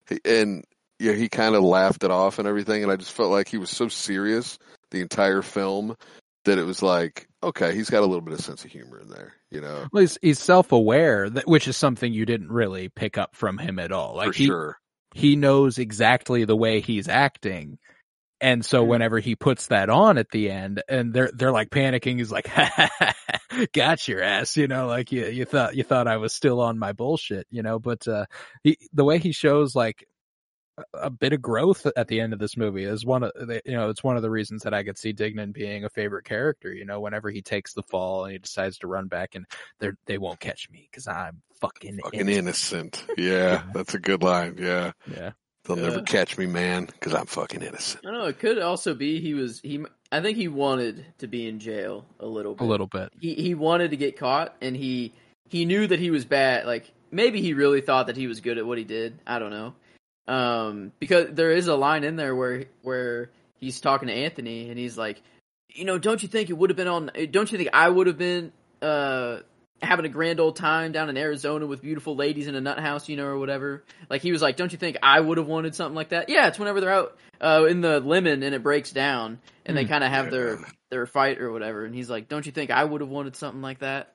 he and yeah, he kind of laughed it off and everything. And I just felt like he was so serious the entire film that it was like, okay, he's got a little bit of sense of humor in there, you know, well, he's, he's self-aware, that, which is something you didn't really pick up from him at all. Like for he, sure. he knows exactly the way he's acting. And so Mhm. whenever he puts that on at the end and they're, they're like panicking, he's like, got your ass, you know, like you, you thought, you thought I was still on my bullshit, you know, but, uh, he, the way he shows like a- a bit of growth at the end of this movie is one of the, you know, it's one of the reasons that I could see Dignan being a favorite character, you know, whenever he takes the fall and he decides to run back and they're, they won't catch me because I'm fucking, Fucking innocent. innocent. Yeah, that's a good line. Yeah. Yeah. They'll Yeah. never catch me, man, because I'm fucking innocent. I know. It could also be he was he. I think he wanted to be in jail a little bit. A little bit. He he wanted to get caught, and he he knew that he was bad. Like maybe he really thought that he was good at what he did. I don't know. Um, because there is a line in there where where he's talking to Anthony, and he's like, you know, don't you think it would have been on? Don't you think I would have been uh having a grand old time down in Arizona with beautiful ladies in a nut house, you know, or whatever? Like he was like, don't you think I would have wanted something like that? Yeah, it's whenever they're out uh, in the lemon and it breaks down, and they Hmm. kind of have their their fight or whatever. And he's like, don't you think I would have wanted something like that?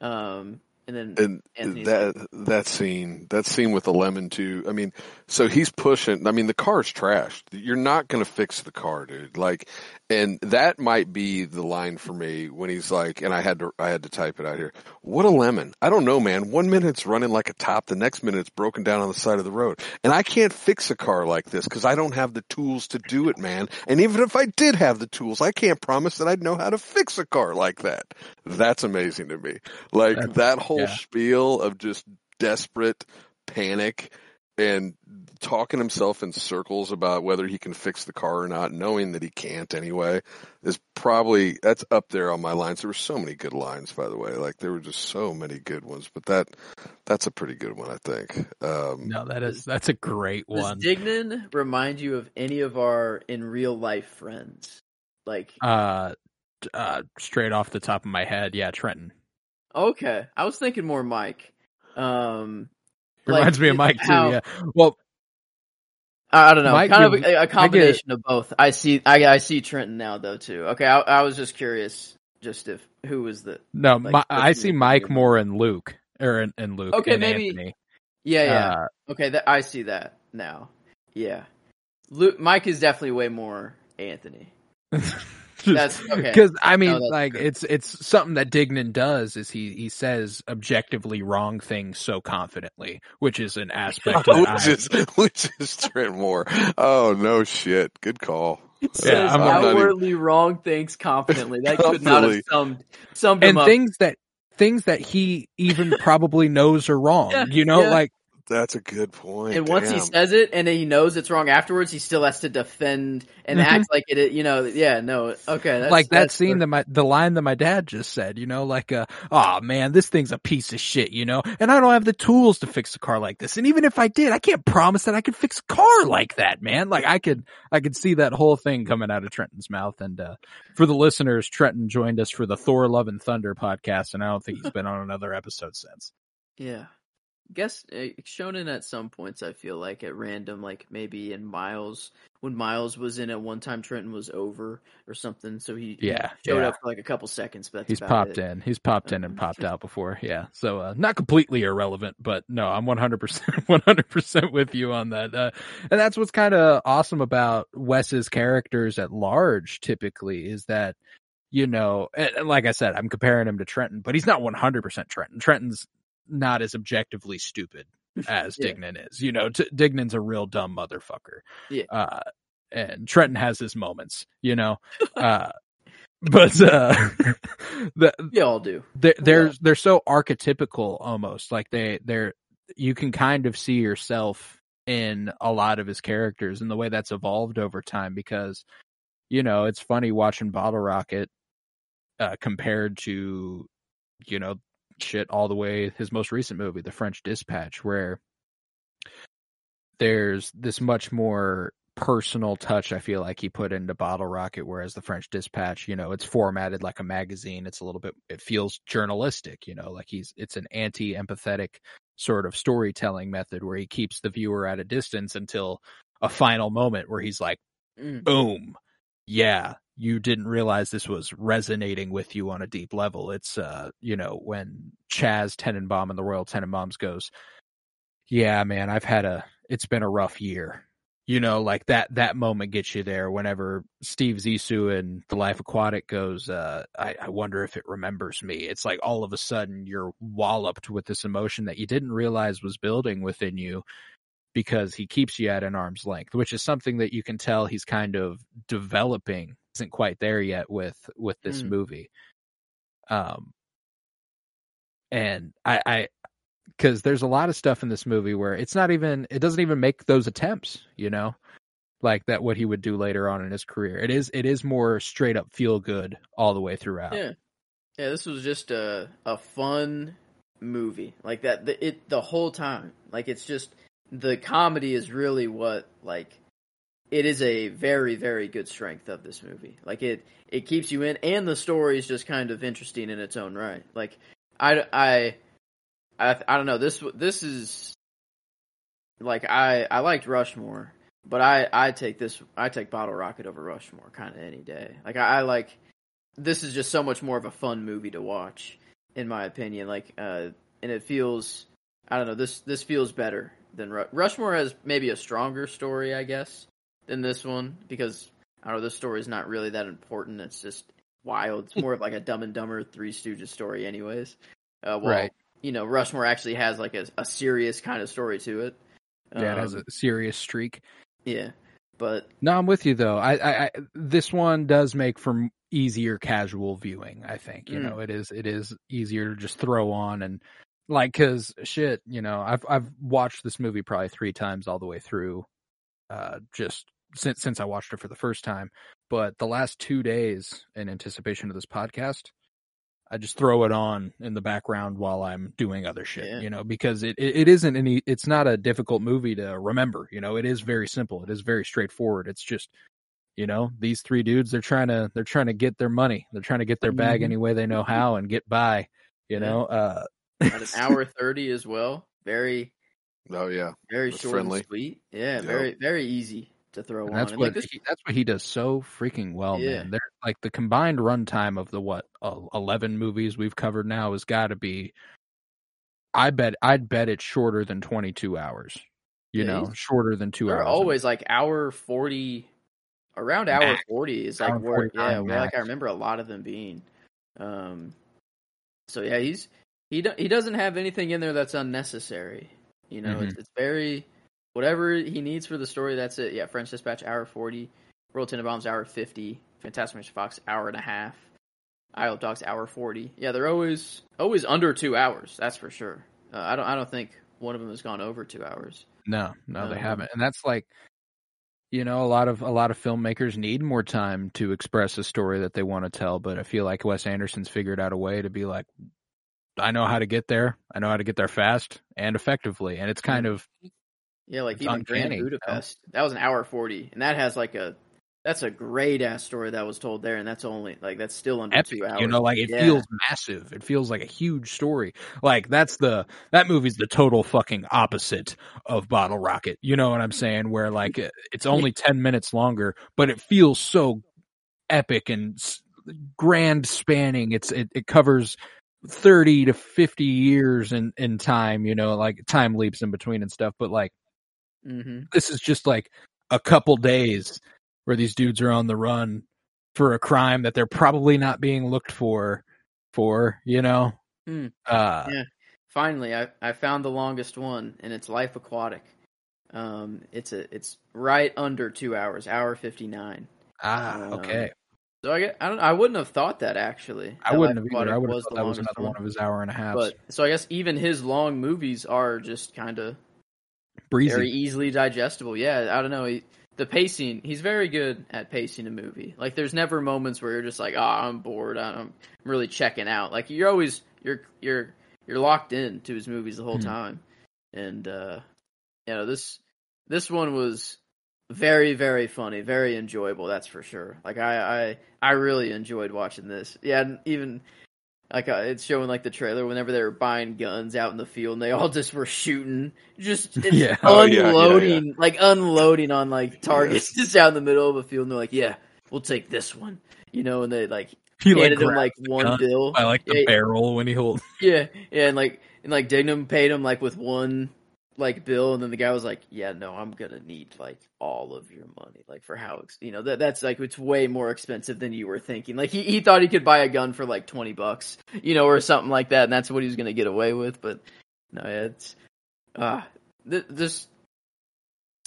Um, and then And Anthony's that that scene, that scene with the lemon too. I mean, so he's pushing. I mean, the car's trashed. You're not going to fix the car, dude. Like, and that might be the line for me when he's like, and I had to, I had to type it out here. What a lemon! I don't know, man. One minute it's running like a top, the next minute it's broken down on the side of the road, and I can't fix a car like this because I don't have the tools to do it, man. And even if I did have the tools, I can't promise that I'd know how to fix a car like that. That's amazing to me. Like That's- that whole yeah. spiel of just desperate panic and talking himself in circles about whether he can fix the car or not, knowing that he can't anyway, is probably that's up there on my lines. There were so many good lines, by the way. Like there were just so many good ones, but that that's a pretty good one, I think. Um, No, that is that's a great does one. Dignan remind you of any of our in real life friends? Like, Uh, uh, straight off the top of my head, yeah, Trenton okay, I was thinking more Mike. Um, like, reminds me of Mike too. how- Yeah, well, I don't know, Mike, kind of a, a combination of both. I see, I, I see Trenton now though too. Okay, I, I was just curious, just if who was the no, Like, my, I see Mike more in Luke or in, in Luke. Okay, and maybe- Anthony. yeah, yeah. Uh, okay, that I see that now. Yeah, Luke, Mike is definitely way more Anthony. That's okay. Because I mean, No, like true. it's it's something that Dignan does is he he says objectively wrong things so confidently, which is an aspect that which I, is which is Trent Moore. Oh no shit. Good call. It Says I'm not even- outwardly wrong things confidently. That could not have Confidently. summed summed him and up. things that things that he even probably knows are wrong. Yeah, you know, yeah. like That's a good point. And once he says it and he knows it's wrong afterwards, he still has to defend and Mhm. act like it. You know, yeah, no, okay, that's, like that that's scene the- that my the line that my dad just said, you know, like uh oh man, this thing's a piece of shit, you know, and I don't have the tools to fix a car like this. And even if I did, I can't promise that I could fix a car like that, man. Like I could I could see that whole thing coming out of Trenton's mouth. And uh for the listeners, Trenton joined us for the Thor Love and Thunder podcast, and I don't think he's been on another episode since. Yeah. Guess shown in at some points I feel like at random, like maybe in Miles when Miles was in at one time Trenton was over or something, so he Yeah, showed yeah. up for like a couple seconds, but He's popped it. in. He's popped in and Um, popped out before. Yeah. So, uh, not completely irrelevant, but no, I'm 100%, 100% with you on that. Uh, and that's what's kind of awesome about Wes's characters at large typically is that, you know, like I said, I'm comparing him to Trenton, but he's not 100% Trenton. Trenton's not as objectively stupid as Yeah. Dignan is. You know, T- Dignan's a real dumb motherfucker. Yeah. Uh, and Trenton has his moments, you know, uh, but, uh, the, We all do. they're Yeah. they're they're so archetypical almost like they they're you can kind of see yourself in a lot of his characters and the way that's evolved over time because you know it's funny watching bottle rocket uh compared to you know shit all the way his most recent movie the french dispatch where there's this much more personal touch I feel like he put into Bottle Rocket, whereas the French Dispatch, you know, it's formatted like a magazine. It's a little bit, it feels journalistic, you know, like he's, it's an anti empathetic sort of storytelling method where he keeps the viewer at a distance until a final moment where he's like, Mm. boom, yeah, you didn't realize this was resonating with you on a deep level. It's, uh, you know, when Chas Tenenbaum and the Royal Tenenbaums goes, yeah, man, I've had a, it's been a rough year. You know, like that, that moment gets you there whenever Steve Zissou and The Life Aquatic goes, uh, I, I wonder if it remembers me. It's like all of a sudden you're walloped with this emotion that you didn't realize was building within you because he keeps you at an arm's length, which is something that you can tell he's kind of developing. Isn't quite there yet with, with this Mm. movie. Um, and I, I, because there's a lot of stuff in this movie where it's not even it doesn't even make those attempts you know like that what he would do later on in his career it is it is more straight up feel good all the way throughout Yeah. Yeah, this was just a a fun movie. Like that the, it the whole time. Like it's just the comedy is really what like it is a very very good strength of this movie. Like it it keeps you in and the story is just kind of interesting in its own right. Like I I I, I don't know this this is like I I liked Rushmore, but I I take this I take Bottle Rocket over Rushmore kind of any day. Like I, I like this is just so much more of a fun movie to watch, in my opinion. Like, uh, and it feels, I don't know, this this feels better than Ru- Rushmore has maybe a stronger story, I guess, than this one because I don't know, this story is not really that important. It's just wild. It's more of like a Dumb and Dumber Three Stooges story, anyways. Uh, well, Right. You know, Rushmore actually has like a, a serious kind of story to it. yeah it has Um, a serious streak yeah, but no i'm with you though I, I i this one does make for easier casual viewing i think you Mm. know it is it is easier to just throw on and like because shit you know i've i've watched this movie probably three times all the way through uh just since since i watched it for the first time but the last two days in anticipation of this podcast i just throw it on in the background while i'm doing other shit Yeah. you know because it, it it isn't any it's not a difficult movie to remember you know it is very simple it is very straightforward it's just you know these three dudes they're trying to they're trying to get their money they're trying to get their bag Mhm. any way they know how and get by you know uh an hour thirty as well. Very Oh yeah, very short friendly. and sweet. Yeah, Yep. very very easy to throw And on. that's And, what like, this, he, that's what he does so freaking well, Yeah. man. They're like the combined runtime of the what uh, eleven movies we've covered now has got to be. I bet I'd bet it's shorter than twenty two hours. You Yeah, know, shorter than 2 they're hours. always like hour forty, around hour Max. forty is like Hour where 49 yeah, where like I remember a lot of them being. Um, so yeah, he's he do, he doesn't have anything in there that's unnecessary. You know, Mm-hmm. it's, it's very whatever he needs for the story. That's it. Yeah, French Dispatch hour forty, Royal Tenenbaums hour fifty, Fantastic Mr. Fox hour and a half, Isle of Dogs hour forty. Yeah, they're always always under two hours. That's for sure. Uh, I don't I don't think one of them has gone over two hours. No, no, they Um, haven't. And that's like you know, a lot of a lot of filmmakers need more time to express a story that they want to tell, but I feel like Wes Anderson's figured out a way to be like I know how to get there. I know how to get there fast and effectively. And it's kind of Yeah, like even uncanny, Grand you know? Budapest. That was an hour forty, and that has like a that's a great ass story that was told there, and that's only like that's still under epic. two hours. You know, like it Yeah. feels massive. It feels like a huge story. Like that's the that movie's the total fucking opposite of Bottle Rocket. You know what I'm saying? Where like it's only ten minutes longer, but it feels so epic and grand spanning. It's it, it covers thirty to fifty years in in time. You know, like time leaps in between and stuff. But like hmm this is just like a couple days where these dudes are on the run for a crime that they're probably not being looked for for you know Hmm. uh Yeah. Finally, I I found the longest one, and it's Life Aquatic. Um, it's a it's right under two hours, hour fifty nine. ah Um, okay So I get, I don't I wouldn't have thought that actually. i that wouldn't have either i would have was thought the that was another one of his hour and a half But so I guess even his long movies are just kind of breezy very easily digestible. Yeah, I don't know. He, the pacing, he's very good at pacing a movie. Like, there's never moments where you're just like, "Oh, I'm bored. I'm really checking out." Like, you're always you're you're you're locked in to his movies the whole Hmm. time. And uh, you know this this one was very very funny, very enjoyable. That's for sure. Like, I I I really enjoyed watching this. Yeah, and even. Like uh, it's showing like the trailer whenever they were buying guns out in the field and they all just were shooting, just it's Yeah. Oh, yeah, yeah, unloading, like unloading on like targets just out in the middle of a field. And they're like, "Yeah, we'll take this one," you know. And they like he like him like one bill. i like the yeah, barrel when he holds yeah, yeah, and like and like Dignan paid him like with one like bill, and then the guy was like, "Yeah, no, I'm gonna need like all of your money, like for how ex- you know that that's like it's way more expensive than you were thinking." Like he he thought he could buy a gun for like twenty bucks, you know, or something like that, and that's what he was gonna get away with. But no, it's ah th- this.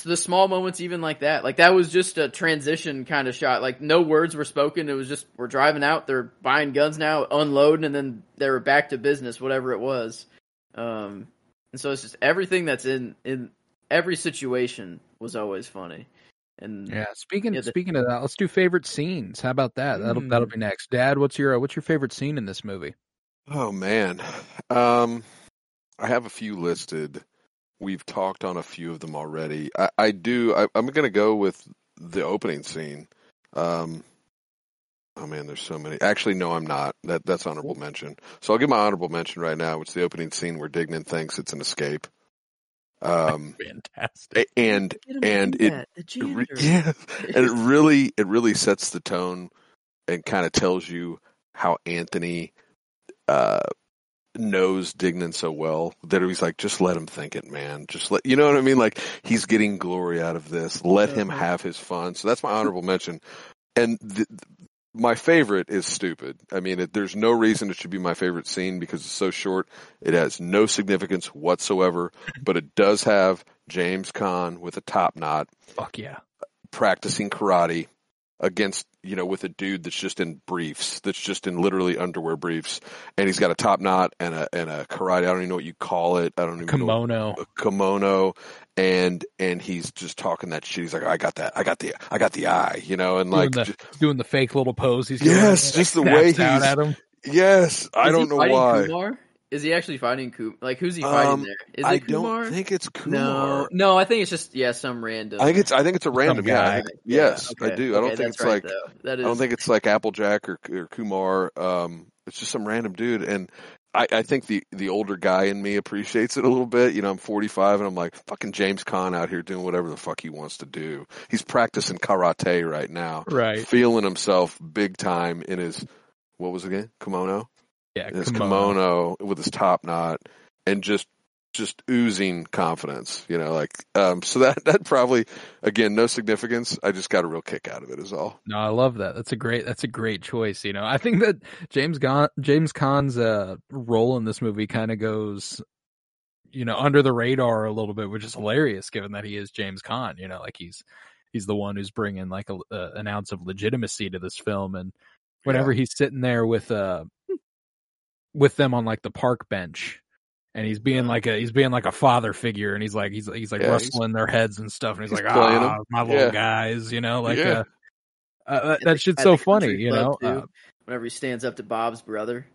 The small moments, even like that, like that was just a transition kind of shot. Like no words were spoken. It was just we're driving out, they're buying guns now, unloading, and then they were back to business, whatever it was. Um, and so it's just everything that's in in every situation was always funny. And yeah speaking Yeah, the- speaking of that let's do favorite scenes how about that that'll Mm. that'll be next dad what's your uh, what's your favorite scene in this movie Oh man, um, I have a few listed. We've talked on a few of them already. I, I do. I, I'm going to go with the opening scene. Um, oh man, there's so many. Actually, no, I'm not. That that's honorable mention. So I'll give my honorable mention right now. It's the opening scene where Dignan thinks it's an escape. Um, fantastic and and it- it yeah, and it really it really sets the tone and kind of tells you how Anthony uh knows Dignan so well that he's like just let him think it man just let you know what I mean like he's getting glory out of this let him Uh-huh. have his fun so that's my honorable mention and the, my favorite is stupid. I mean it, there's no reason it should be my favorite scene because it's so short. It has no significance whatsoever but it does have James Caan with a top knot fuck yeah. practicing karate against you know with a dude that's just in briefs that's just in literally underwear briefs and he's got a top knot and a and a karate I don't even know what you call it. I don't even know kimono. a kimono. And and he's just talking that shit. He's like I got that I got the I got the eye you know and like doing, the, ju- doing the fake little pose he's doing, Yes, just the way he's- at him. Yes I Is he don't know why. Kumar? Is he actually fighting Kumar? Like who's he fighting Um, there? Is I it Kumar? don't think it's Kumar no, no. I think it's just yeah, some random. I think it's I think it's a random yeah, I guy. think- yes okay, I do I don't okay, think it's right, like that is. I don't think it's like Applejack or, or Kumar. Um, it's just some random dude, and I, I think the the older guy in me appreciates it a little bit. You know, I'm 45, and I'm like fucking James Caan out here doing whatever the fuck he wants to do. He's practicing karate right now, right feeling himself big time in his what was it again kimono, yeah in his kimono. kimono with his top knot, and just just oozing confidence. You know, like um, so that that probably again no significance. I just got a real kick out of it. Is all. No, I love that. That's a great. That's a great choice. You know, I think that James Gon James Caan's uh, role in this movie kind of goes, you know, under the radar a little bit, which is hilarious given that he is James Caan. You know, like he's he's the one who's bringing like a, uh, an ounce of legitimacy to this film, and whenever he's sitting there with uh with them on like the park bench, and he's being like a he's being like a father figure, and he's like he's he's like Yeah, he's- rustling their heads and stuff, and he's, he's like playing ah 'em. my little Yeah. guys, you know, like Yeah. uh, uh, that, that shit's so funny, you know. too. Uh, Whenever he stands up to Bob's brother,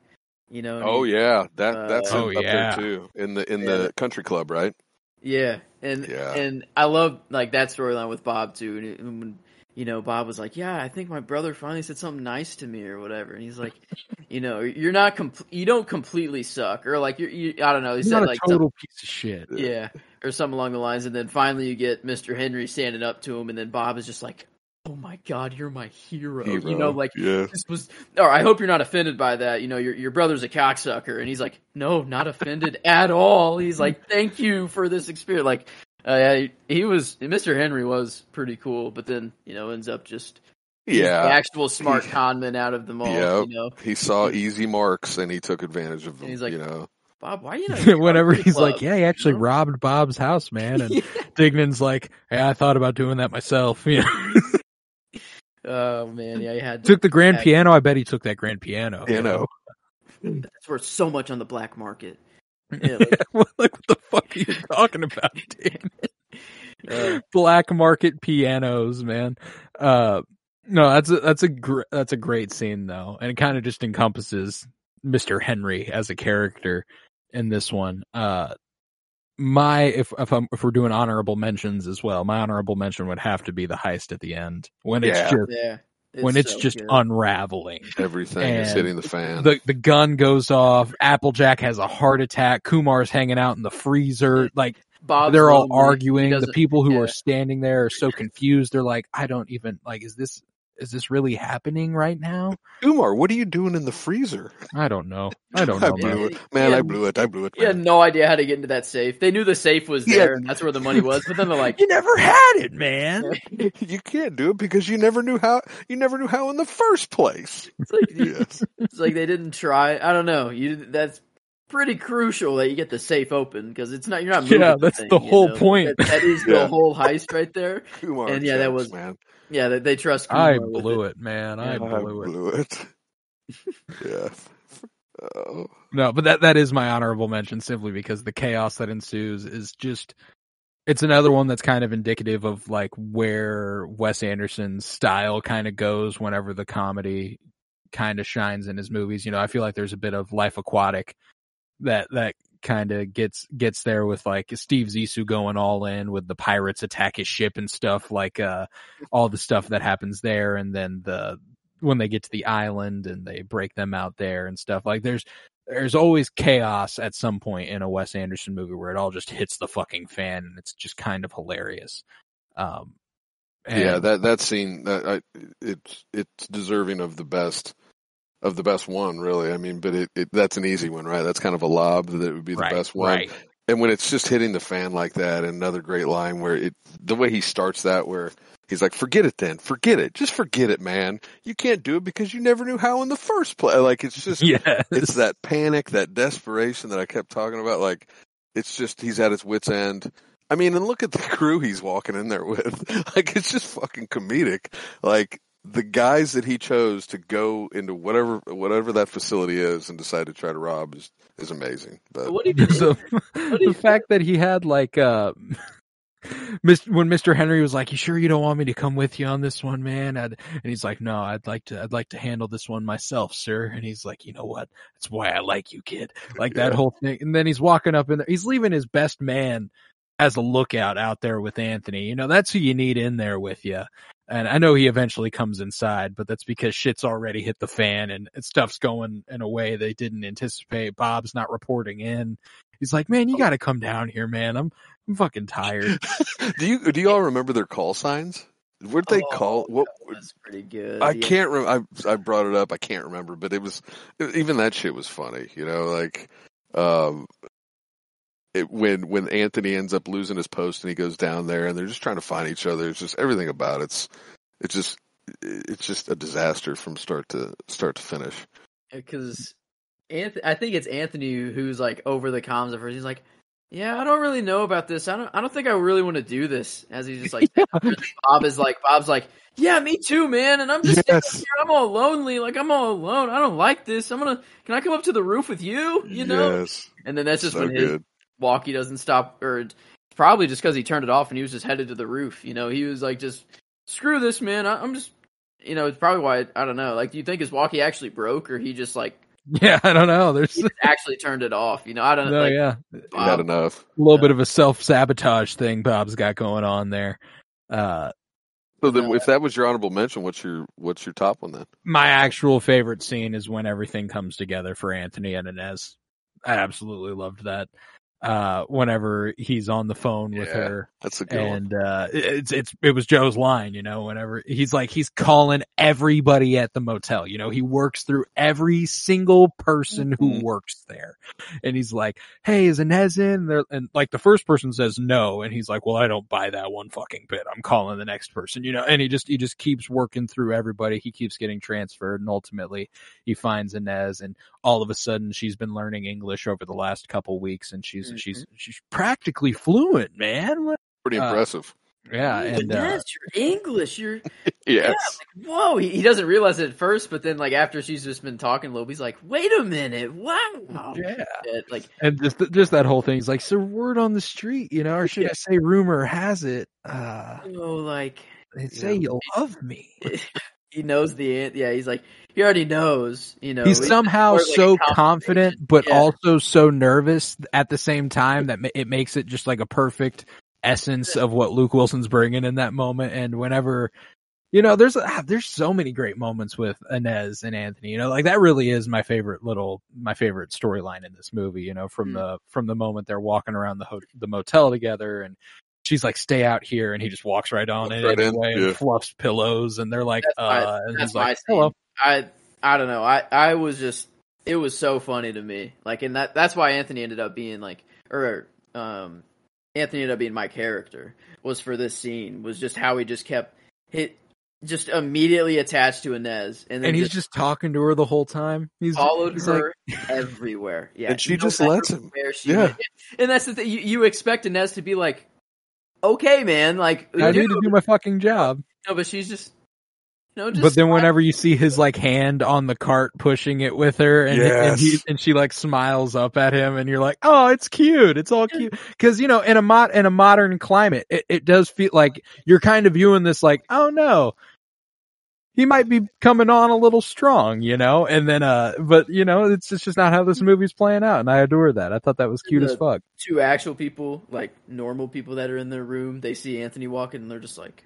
you know. Oh he- yeah, that that's Uh, Oh, up yeah. there too in the in Yeah. the country club, right? Yeah, and Yeah. and I love like that storyline with Bob too. And, and when you know Bob was like, "Yeah, I think my brother finally said something nice to me or whatever," and he's like, "You know, you're not com- you don't completely suck or like you're you, I don't know." He he's said not a like total piece of shit. yeah, or something along the lines, and then finally you get Mister Henry standing up to him, and then Bob is just like, "Oh my God, you're my hero,", you know, like yeah, this was or I hope you're not offended by that. You know, your your brother's a cocksucker, and he's like, no, not offended at all. He's like, thank you for this experience. Like, uh, he was Mr. Henry was pretty cool, but then you know ends up just he's the yeah. actual smart conman out of them all. Yep. You know, He saw easy marks and he took advantage of them. And he's like, you know, Bob, why you not? Whenever he's Club, like, yeah, he actually you know? robbed Bob's house, man, and Yeah. Dignan's like, yeah, I thought about doing that myself. You know, Oh man, yeah, he had took the grand Yeah. piano. I bet he took that grand piano. you know. That's worth so much on the black market. Yeah, like, like what the fuck are you talking about, Dan? uh, Black market pianos, man. Uh, no, that's a, that's a gr- that's a great scene though, and it kind of just encompasses Mister Henry as a character in this one. Uh, my if if I'm if we're doing honorable mentions as well, my honorable mention would have to be the heist at the end when it's Yeah. just yeah, when it's so just good. unraveling. Everything is hitting the fan. the the gun goes off. Applejack has a heart attack. Kumar's hanging out in the freezer. Like Bob's they're all arguing. The people who yeah. are standing there are so confused. They're like, I don't even like. Is this is this really happening right now? Umar, what are you doing in the freezer? I don't know. I don't I know. blew man. it, man. Yeah. I blew it. I blew it. He had no idea how to get into that safe. They knew the safe was Yeah. there, and that's where the money was. But then they're like, You never had it, man. You can't do it because you never knew how. You never knew how in the first place. it's like, Yes. it's like they didn't try. I don't know. You that's pretty crucial that you get the safe open because it's not you're not. Moving Yeah, the that's thing, the whole know? point. That, that is Yeah. the whole heist right there. Kumar And yeah, that was- man. Yeah, they, they trust. I Kumar with blew it, man. I Yeah. blew it. blew it. yeah. Oh. No, but that that is my honorable mention simply because the chaos that ensues is just it's another one that's kind of indicative of like where Wes Anderson's style kind of goes whenever the comedy kind of shines in his movies. You know, I feel like there's a bit of Life Aquatic that that kind of gets gets there with like Steve Zissou going all in with the pirates attack his ship and stuff like uh all the stuff that happens there and then the when they get to the island and they break them out there and stuff like there's there's always chaos at some point in a Wes Anderson movie where it all just hits the fucking fan and it's just kind of hilarious. Um, and- Yeah, that that scene that I, it's it's deserving of the best of the best one, really. I mean, but it, it that's an easy one, right? That's kind of a lob that would be the right, best one. right. And when it's just hitting the fan like that, another great line where it the way he starts that, where he's like, "Forget it, then, forget it, just forget it, man. You can't do it because you never knew how in the first place." Like it's just Yeah, it's that panic, that desperation that I kept talking about. Like, it's just he's at his wits' end. I mean, and look at the crew he's walking in there with. Like, it's just fucking comedic. Like the guys that he chose to go into whatever whatever that facility is and decide to try to rob is is amazing. But What even is the, do the you- fact that he had like uh when Mr. Henry was like, "You sure you don't want me to come with you on this one, man?" I'd, and he's like, "No, I'd like to. I'd like to handle this one myself, sir." And he's like, "You know what? That's why I like you, kid." Like that whole thing. And then he's walking up in there. He's leaving his best man as a lookout out there with Anthony. You know, that's who you need in there with you. And I know he eventually comes inside, but that's because shit's already hit the fan and stuff's going in a way they didn't anticipate. Bob's not reporting in. He's like, man, you got to come down here, man. I'm, I'm fucking tired. do you do you all remember their call signs? What did they Oh, call? What that was pretty good. I yeah. can't remember. I I brought it up. I can't remember, but it was even that shit was funny. You know, like um, it, when when Anthony ends up losing his post and he goes down there and they're just trying to find each other. It's just everything about it's it's just it's just a disaster from start to start to finish. because Anthony, I think it's Anthony who's like over the comms at first. He's like, Yeah, I don't really know about this. I don't. I don't think I really want to do this. As he's just like, Bob is like, Bob's like, yeah, me too, man. And I'm just Yes. here. I'm all lonely. Like I'm all alone. I don't like this. I'm gonna. Can I come up to the roof with you? You know. yes, And then that's just so when his good. Walkie doesn't stop, or probably just because he turned it off and he was just headed to the roof. You know, he was like, just screw this, man. I, I'm just. You know, it's probably why I don't know. Like, do you think his walkie actually broke, or he just like Yeah, I don't know. There's he actually turned it off? You know, I don't know. like, yeah, He had Bob- enough. a little Yeah. bit of a self sabotage thing Bob's got going on there. Uh, So then, No. if that was your honorable mention, what's your what's your top one then? my actual favorite scene is when everything comes together for Anthony and Inez. I absolutely loved that. Uh, whenever he's on the phone with Yeah, her That's a good one. and uh it's it's it was Joe's line, you know, whenever he's like he's calling everybody at the motel, you know, he works through every single person who Mhm. works there. And he's like, "Hey, is Inez in?" there? and like the first person says no and he's like, "Well, I don't buy that one fucking bit. I'm calling the next person." You know, and he just he just keeps working through everybody. He keeps getting transferred and ultimately he finds Inez and all of a sudden she's been learning English over the last couple weeks and she's Mhm. she's she's practically fluent, man. Pretty uh, impressive. Yeah, and uh, yes, you're English. You're Yes. whoa. He, he doesn't realize it at first, but then like after she's just been talking a little, he's like, wait a minute, wow. yeah, Yeah, Like and just just that whole thing. He's like, so word on the street, you know, or should I say rumor has it? Uh, you know, like they say Yeah. you love me. he knows the yeah. He's like he already knows. You know, He's He- somehow like so confident, but Yeah. also so nervous at the same time that it makes it just like a perfect essence of what Luke Wilson's bringing in that moment. And whenever, you know, there's ah, there's so many great moments with Inez and Anthony. You know, like that really is my favorite little my favorite storyline in this movie. You know, from Mm. the from the moment they're walking around the ho- the motel together and. She's like, stay out here, and he just walks right on Walks it right in, anyway yeah. and fluffs pillows, and they're like, That's my- uh, and that's he's my like, hello. I I don't know. I I was just it was so funny to me. Like and that that's why Anthony ended up being like or um Anthony ended up being my character was for this scene was just how he just kept hit just immediately attached to Inez and then and he's just, just talking to her the whole time. He's followed he's like, her everywhere. Yeah, And she no just lets him. Where she Yeah. went. and that's the thing. You, you expect Inez to be like, okay, man, like I need to do my fucking job. no, but she's just. You know, just But then whenever you see his like hand on the cart pushing it with her and, and he and she like smiles up at him and you're like, "Oh, it's cute. It's all cute." Cuz you know, in a mod in a modern climate, it, it does feel like you're kind of viewing this like, "Oh no, he might be coming on a little strong, you know?" And then uh but you know, it's it's just not how this movie's playing out and I adore that. I thought that was cute as fuck. two actual people, like normal people that are in their room, they see Anthony walking and they're just like,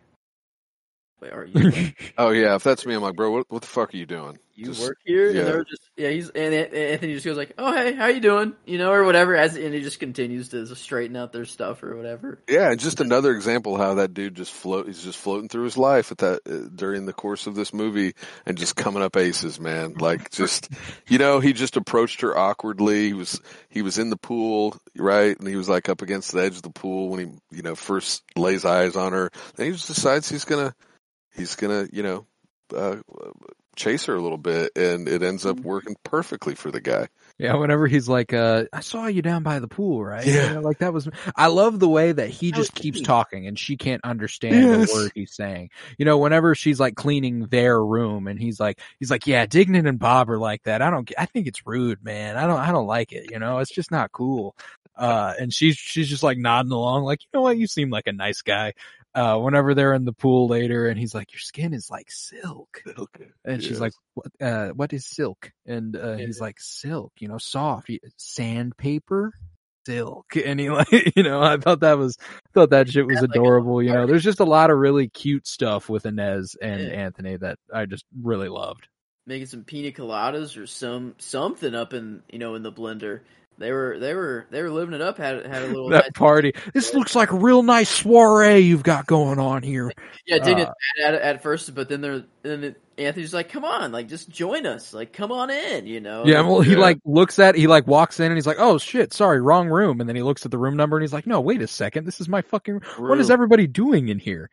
"Wait, are you Oh yeah, if that's me, I'm like, bro, what, what the fuck are you doing? you Just- work here?" yeah. And they're just yeah, he's and An- Anthony just goes like, "Oh hey, how you doing?" You know, or whatever, as and he just continues to straighten out their stuff or whatever. Yeah, and just another example how that dude just float. He's just floating through his life at that uh, during the course of this movie, and just coming up aces, man. Like just, you know, he just approached her awkwardly. He was he was in the pool, right, and he was like up against the edge of the pool when he, you know, first lays eyes on her. Then he just decides he's gonna he's gonna, you know, uh, chase her a little bit, and it ends up working perfectly for the guy. Yeah, whenever he's like, uh, I saw you down by the pool, right? Yeah. You know, like that was, I love the way that he just keeps me. talking and she can't understand Yes. the word he's saying. You know, whenever she's like cleaning their room and he's like, he's like, yeah, Dignan and Bob are like that. I don't, I think it's rude, man. I don't, I don't like it. You know, it's just not cool. Uh, and she's, she's just like nodding along, like, you know what? You seem like a nice guy. Uh, whenever they're in the pool later and he's like, your skin is like silk. And she's like, what, uh, what is silk? And, uh, he's Yeah. like, silk, you know, soft, sandpaper, silk. And he like, you know, I thought that was, thought that shit was Yeah, like adorable. You know, there's just a lot of really cute stuff with Inez and Yeah. Anthony that I just really loved. Making some pina coladas or some something up in you know in the blender. They were they were they were living it up. Had had a little That party. This looks like a real nice soiree you've got going on here. Yeah, Dignan Uh, at, at at first, but then they're then Anthony's like, "Come on, like just join us, like come on in," you know. Yeah, well, he like looks at, he like walks in and he's like, "Oh shit, sorry, wrong room." And then he looks at the room number and he's like, "No, wait a second, this is my fucking. What is everybody doing in here?"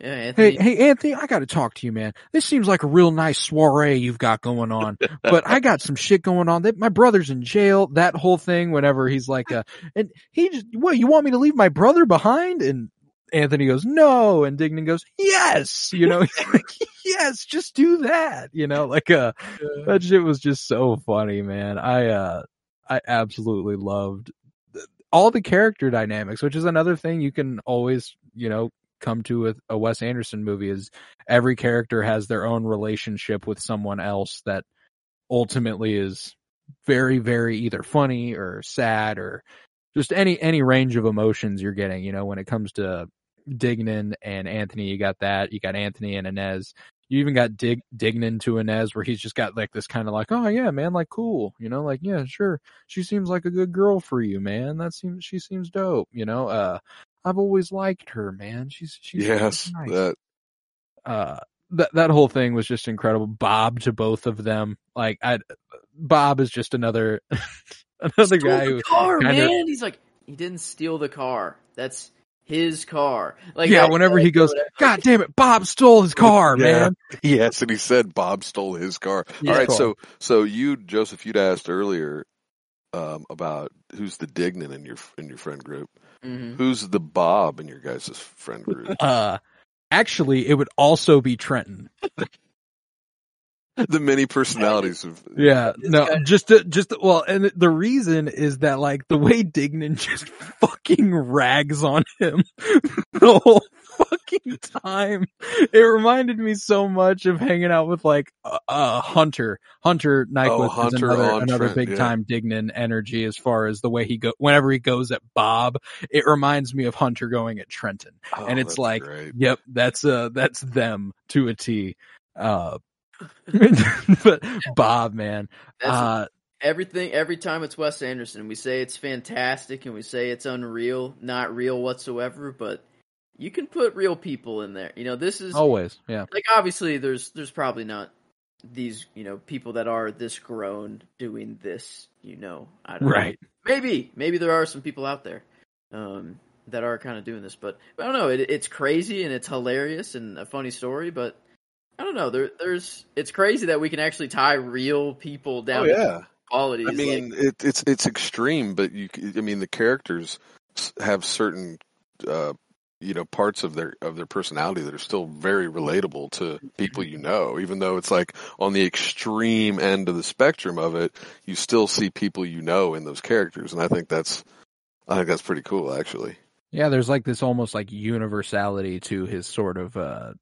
Yeah, Anthony. Hey, hey, Anthony, I got to talk to you, man. This seems like a real nice soiree you've got going on, but I got some shit going on. That my brother's in jail. That whole thing. Whenever he's like, uh, and he just, what? You want me to leave my brother behind? And Anthony goes, no, and Dignan goes, yes. You know, he's like, yes, just do that. You know, like uh, that shit was just so funny, man. I uh, I absolutely loved all the character dynamics, which is another thing you can always, you know, come to with a Wes Anderson movie is every character has their own relationship with someone else that ultimately is very, very either funny or sad or just any any range of emotions you're getting. You know, when it comes to Dignan and Anthony, you got that. You got Anthony and Inez. You even got Dig Dignan to Inez, where he's just got like this kind of like, oh yeah, man, like cool, you know, like yeah, sure, she seems like a good girl for you, man. That seems she seems dope, you know. Uh, I've always liked her, man. She's she's yes, nice. that uh that that whole thing was just incredible. Bob to both of them, like I, Bob is just another another Stole guy the who car, kinda- man. He's like, he didn't steal the car. That's his car. Like, yeah, I- whenever I- he goes. God damn it, Bob stole his car, Yeah. man. yes, and he said Bob stole his car. Yeah. All right, so so you Joseph, you'd asked earlier um, about who's the Dignan in your in your friend group. Mhm. Who's the Bob in your guys' friend group? Uh, actually, it would also be Trenton. the many personalities of Yeah, no, guy- just to, just to- well, and the reason is that like the way Dignan just fucking rags on him the whole fucking time. It reminded me so much of hanging out with like uh, uh Hunter. Hunter Nyquist Oh, is another another Trent, big yeah. time Dignan energy as far as the way he go whenever he goes at Bob. It reminds me of Hunter going at Trenton. Oh, and it's like, great. Yep, that's uh that's them to a T. Uh, but Bob, man, uh, everything. Every time it's Wes Anderson, we say it's fantastic and we say it's unreal, not real whatsoever. But you can put real people in there. You know, this is always, yeah, like obviously there's there's probably not these you know people that are this grown doing this. You know, I don't know. right. maybe maybe there are some people out there um, that are kind of doing this, but I don't know. It, it's crazy and it's hilarious and a funny story, but I don't know. There, there's it's crazy that we can actually tie real people down Oh to yeah. qualities. I mean, like, it, it's it's extreme, but you. I mean, the characters have certain, uh, you know, parts of their of their personality that are still very relatable to people you know. Even though it's like on the extreme end of the spectrum of it, you still see people you know in those characters, and I think that's, I think that's pretty cool, actually. Yeah, there's like this almost like universality to his sort of uh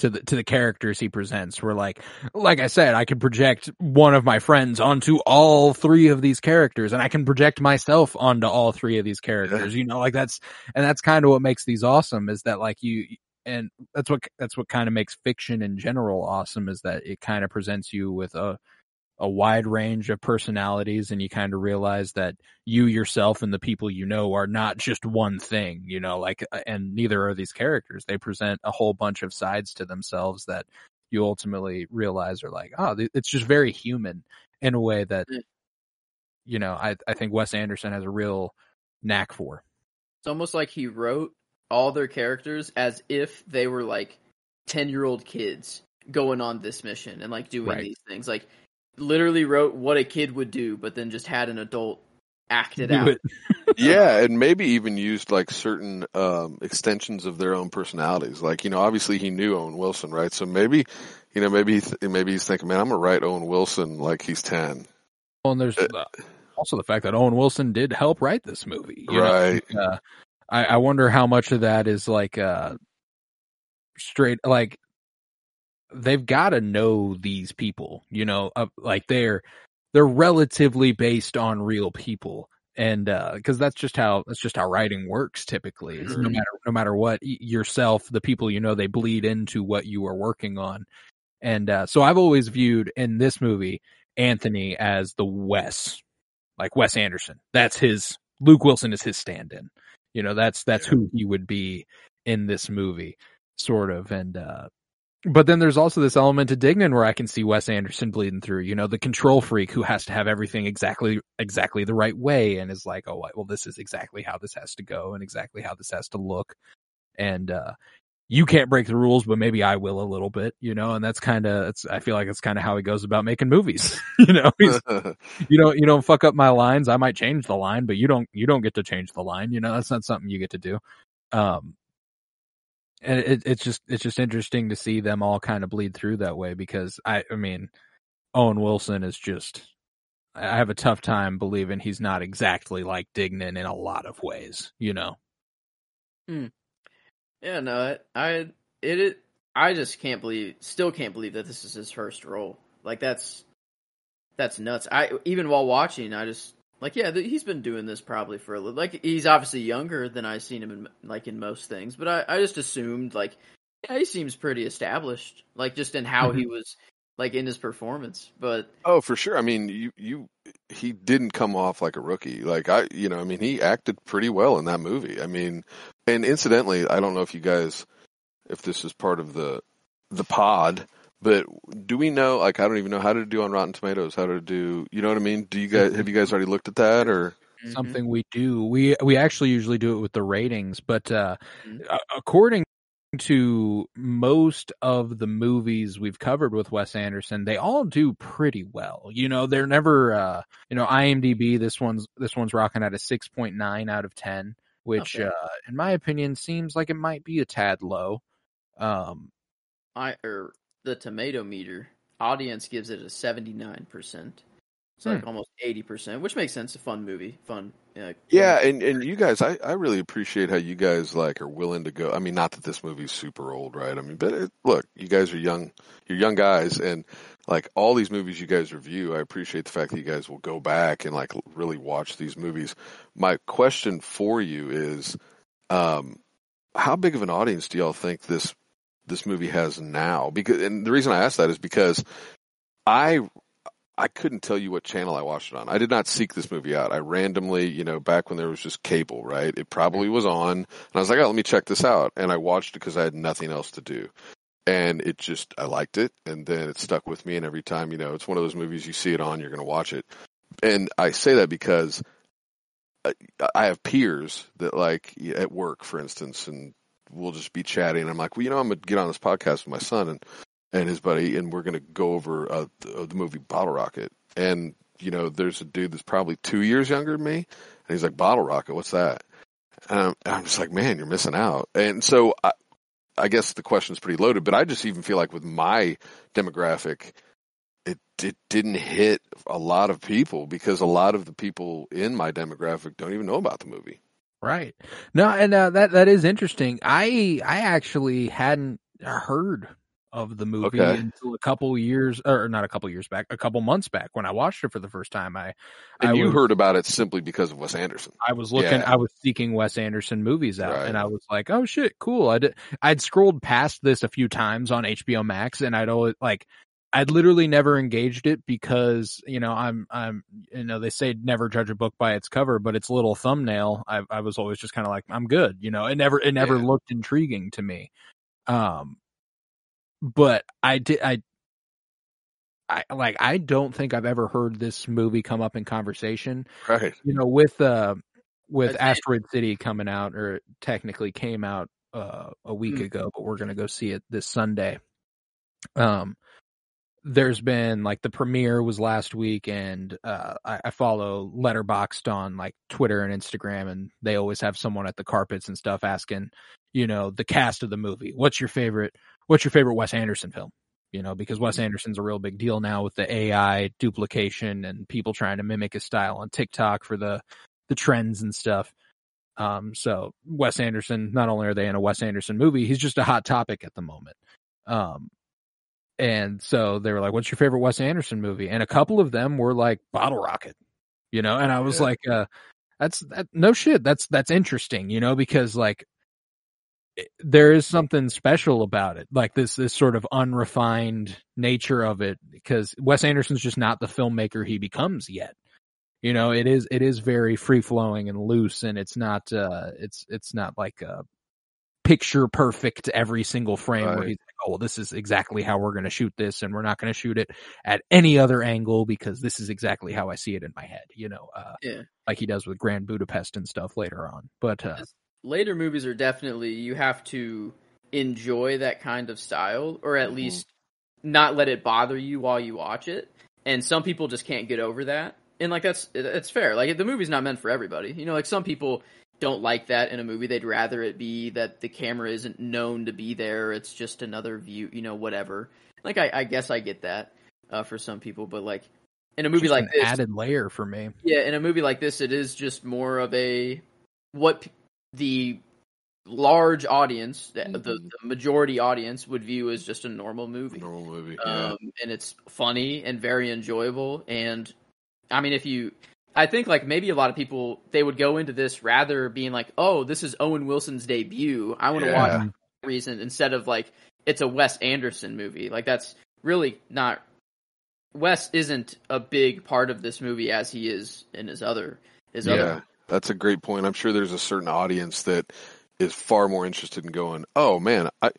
to the to the characters he presents. Where like like I said, I can project one of my friends onto all three of these characters, and I can project myself onto all three of these characters. You know, like that's and that's kind of what makes these awesome is that like you and that's what that's what kind of makes fiction in general awesome is that it kind of presents you with a a wide range of personalities and you kind of realize that you yourself and the people you know are not just one thing, you know, like, uh, and neither are these characters. They present a whole bunch of sides to themselves that you ultimately realize are like, oh, it's just very human in a way that, Mm. you know, I, I think Wes Anderson has a real knack for. it's almost like he wrote all their characters as if they were like ten year old kids going on this mission and like doing Right. these things. Like literally wrote what a kid would do, but then just had an adult act it Do out. it. yeah, and maybe even used like certain um, extensions of their own personalities. Like you know, obviously he knew Owen Wilson, right? So maybe, you know, maybe he th- maybe he's thinking, man, I'm gonna write Owen Wilson like he's ten, Well, and there's Uh, also the fact that Owen Wilson did help write this movie. you know? right? uh, I, I wonder how much of that is like uh straight like they've got to know these people you know uh, like they're they're relatively based on real people. And uh because that's just how that's just how writing works typically is no matter no matter what yourself the people you know they bleed into what you are working on. And uh so i've always viewed in this movie anthony as the wes like wes anderson. That's his luke wilson is his stand-in. You know, that's that's who he would be in this movie, sort of. And uh but then there's also this element to Dignan where I can see Wes Anderson bleeding through, you know, the control freak who has to have everything exactly exactly the right way and is like, oh well, this is exactly how this has to go and exactly how this has to look. And uh you can't break the rules, but maybe I will a little bit, you know, and that's kind of, it's, I feel like it's kind of how he goes about making movies, you know, you don't, you don't fuck up my lines. I might change the line, but you don't, you don't get to change the line, you know, that's not something you get to do. Um, and it, it's just, it's just interesting to see them all kind of bleed through that way because I, I mean, Owen Wilson is just, I have a tough time believing he's not exactly like Dignan in a lot of ways, you know. Hmm. Yeah, no, I it, it I just can't believe, still can't believe that this is his first role. Like that's that's nuts. I even while watching, I just like yeah, th- he's been doing this probably for a little. Like he's obviously younger than I've seen him in like in most things, but I I just assumed like yeah, he seems pretty established, like just in how he mm-hmm. was like in his performance. But Oh, for sure. I mean, you you he didn't come off like a rookie. Like I, you know, I mean, he acted pretty well in that movie. I mean, and incidentally, I don't know if you guys if this is part of the the pod, but do we know like I don't even know how to do on Rotten Tomatoes, how to do, you know what I mean? Do you guys have you guys already looked at that or mm-hmm. something we do. We we actually usually do it with the ratings, but uh, Mhm. according to most of the movies we've covered with Wes Anderson, they all do pretty well. You know, they're never uh, you know, IMDb this one's this one's rocking at a 6.9 out of 10, which Okay. uh in my opinion seems like it might be a tad low. Um I or the tomato meter audience gives it a seventy nine percent. It's like almost eighty percent, which makes sense. A fun movie, fun. Uh, Yeah, and and you guys, I I really appreciate how you guys like are willing to go. I mean, not that this movie's super old, right? I mean, but it, look, you guys are young, you're young guys, and like all these movies you guys review, I appreciate the fact that you guys will go back and like really watch these movies. My question for you is, um, how big of an audience do y'all think this this movie has now? Because and the reason I ask that is because I I couldn't tell you what channel I watched it on. I did not seek this movie out. I randomly, you know, back when there was just cable, right? It probably was on, and I was like, "Oh, let me check this out." And I watched it because I had nothing else to do, and it just I liked it, and then it stuck with me. And every time, you know, it's one of those movies you see it on, you're going to watch it. And I say that because I, I have peers that, like, at work, for instance, and we'll just be chatting. I'm like, well, you know, I'm to get on this podcast with my son and and his buddy, and we're to go over uh, the, the movie Bottle Rocket. And you know, there's a dude that's probably two years younger than me, and he's like, "Bottle Rocket, what's that?" I'm, just like, "Man, you're missing out." And so, I, I guess the question's pretty loaded, but I just even feel like with my demographic, it it didn't hit a lot of people because a lot of the people in my demographic don't even know about the movie. Right. No, and uh, that that is interesting. I I actually hadn't heard of the movie Okay. until a couple years, or not a couple years back, a couple months back when I watched it for the first time. I And I you was, heard about it simply because of Wes Anderson. I was looking, Yeah. I was seeking Wes Anderson movies out, Right. and I was like, oh shit, cool. I did, I'd scrolled past this a few times on HBO Max, and I'd always like. I'd literally never engaged it because, you know, I'm, I'm, you know, they say never judge a book by its cover, but its little thumbnail, I, I was always just kind of like, I'm good, you know, it never, it never Yeah. looked intriguing to me. Um, but I did, I, I, like, I don't think I've ever heard this movie come up in conversation Right. you know, with uh with say- Asteroid City coming out, or technically came out uh a week Mm. ago, but we're gonna go see it this Sunday. Um there's been like the premiere was last week and uh I, I follow Letterboxd on like Twitter and Instagram and they always have someone at the carpets and stuff asking, you know, the cast of the movie. What's your favorite what's your favorite Wes Anderson film? You know, because Wes Anderson's a real big deal now with the AI duplication and people trying to mimic his style on TikTok for the the trends and stuff. Um, so Wes Anderson, not only are they in a Wes Anderson movie, he's just a hot topic at the moment. Um, and so they were like, "What's your favorite Wes Anderson movie?" And a couple of them were like Bottle Rocket, you know. And I was Yeah. like, uh, "That's that, no shit. That's that's interesting, you know, because like it- there is something special about it, like this this sort of unrefined nature of it, because Wes Anderson's just not the filmmaker he becomes yet. You know, it is it is very free flowing and loose, and it's not uh it's it's not like a picture perfect every single frame where he's like, oh, well, this is exactly how we're going to shoot this, and we're not going to shoot it at any other angle because this is exactly how I see it in my head. You know, uh, Yeah. like he does with Grand Budapest and stuff later on. But uh, later movies are definitely you have to enjoy that kind of style, or at Mhm. least not let it bother you while you watch it. And some people just can't get over that, and like that's it's fair. Like the movie's not meant for everybody. You know, like some people don't like that in a movie. They'd rather it be that the camera isn't known to be there. It's just another view. You know, whatever. Like I, I guess I get that uh, for some people, but like in a movie Just like an this, added layer for me. yeah, in a movie like this, it is just more of a what p- the large audience, the, the, the majority audience, would view as just a normal movie. Normal movie. Yeah. Um, and it's funny and very enjoyable. And I mean, if you, I think like maybe a lot of people they would go into this rather being like, oh, this is Owen Wilson's debut. I want to Yeah. watch reason instead of like it's a Wes Anderson movie. Like that's really not. Wes isn't a big part of this movie as he is in his other his yeah. other. That's a great point. I'm sure there's a certain audience that is far more interested in going, oh man, I,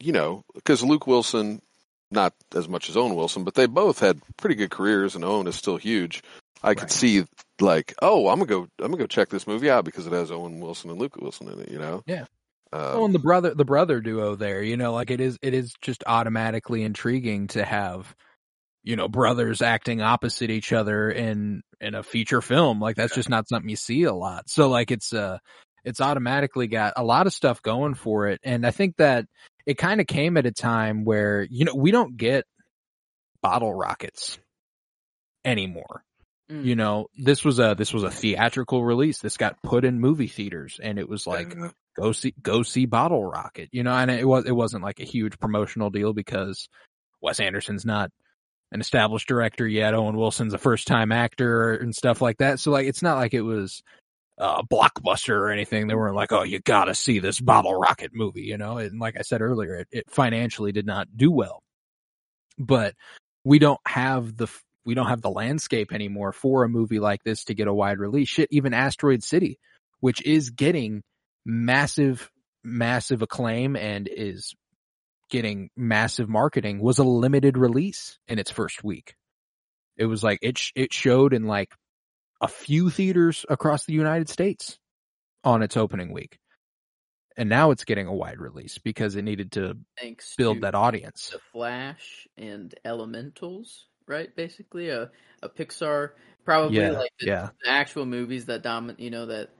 you know, because Luke Wilson, not as much as Owen Wilson, but they both had pretty good careers, and Owen is still huge. I could Right. see like, oh, I'm gonna go, I'm gonna go check this movie out because it has Owen Wilson and Luke Wilson in it. You know? Yeah. Uh, oh, and the brother, the brother duo there, you know, like it is, it is just automatically intriguing to have, you know, brothers acting opposite each other in in a feature film. Like that's just not something you see a lot. So like it's uh it's automatically got a lot of stuff going for it, and I think that it kind of came at a time where you know we don't get bottle rockets anymore. Mm. You know, this was a this was a theatrical release. This got put in movie theaters, and it was like yeah. go see go see Bottle Rocket. You know, and it was it wasn't like a huge promotional deal because Wes Anderson's not an established director yet. Owen Wilson's a first time actor and stuff like that. So like it's not like it was a blockbuster or anything. They weren't like, oh, you gotta see this Bottle Rocket movie, you know. And like I said earlier, it, it financially did not do well. But we don't have the we don't have the landscape anymore for a movie like this to get a wide release. Shit, even Asteroid City, which is getting massive, massive acclaim and is getting massive marketing, was a limited release in its first week. It was like it sh- it showed in like a few theaters across the United States on its opening week. And now it's getting a wide release because it needed to Thanks build to that audience. the Flash and Elementals, right? Basically, a a Pixar, probably Yeah, like the, yeah. the actual movies that dominate. You know that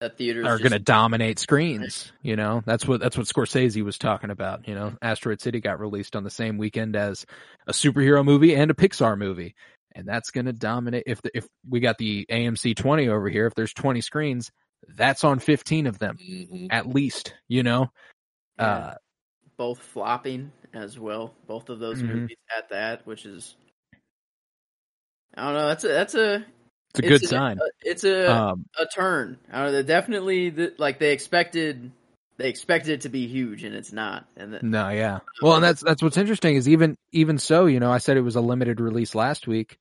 that theaters are going to dominate screens. You know, that's what that's what Scorsese was talking about. You know, Asteroid City got released on the same weekend as a superhero movie and a Pixar movie, and that's going to dominate. If the, if we got the AMC twenty over here, if there's twenty screens, that's on fifteen of them Mhm. at least. You know, Yeah. uh, both flopping as well. Both of those Mhm. movies at that, which is I don't know. That's a that's a it's a good a- sign. it's a Um, a turn. I don't know, definitely the, like they expected they expected it to be huge and it's not. And then, No, yeah. Well, and that's that's what's interesting is even even so, you know, I said it was a limited release last week.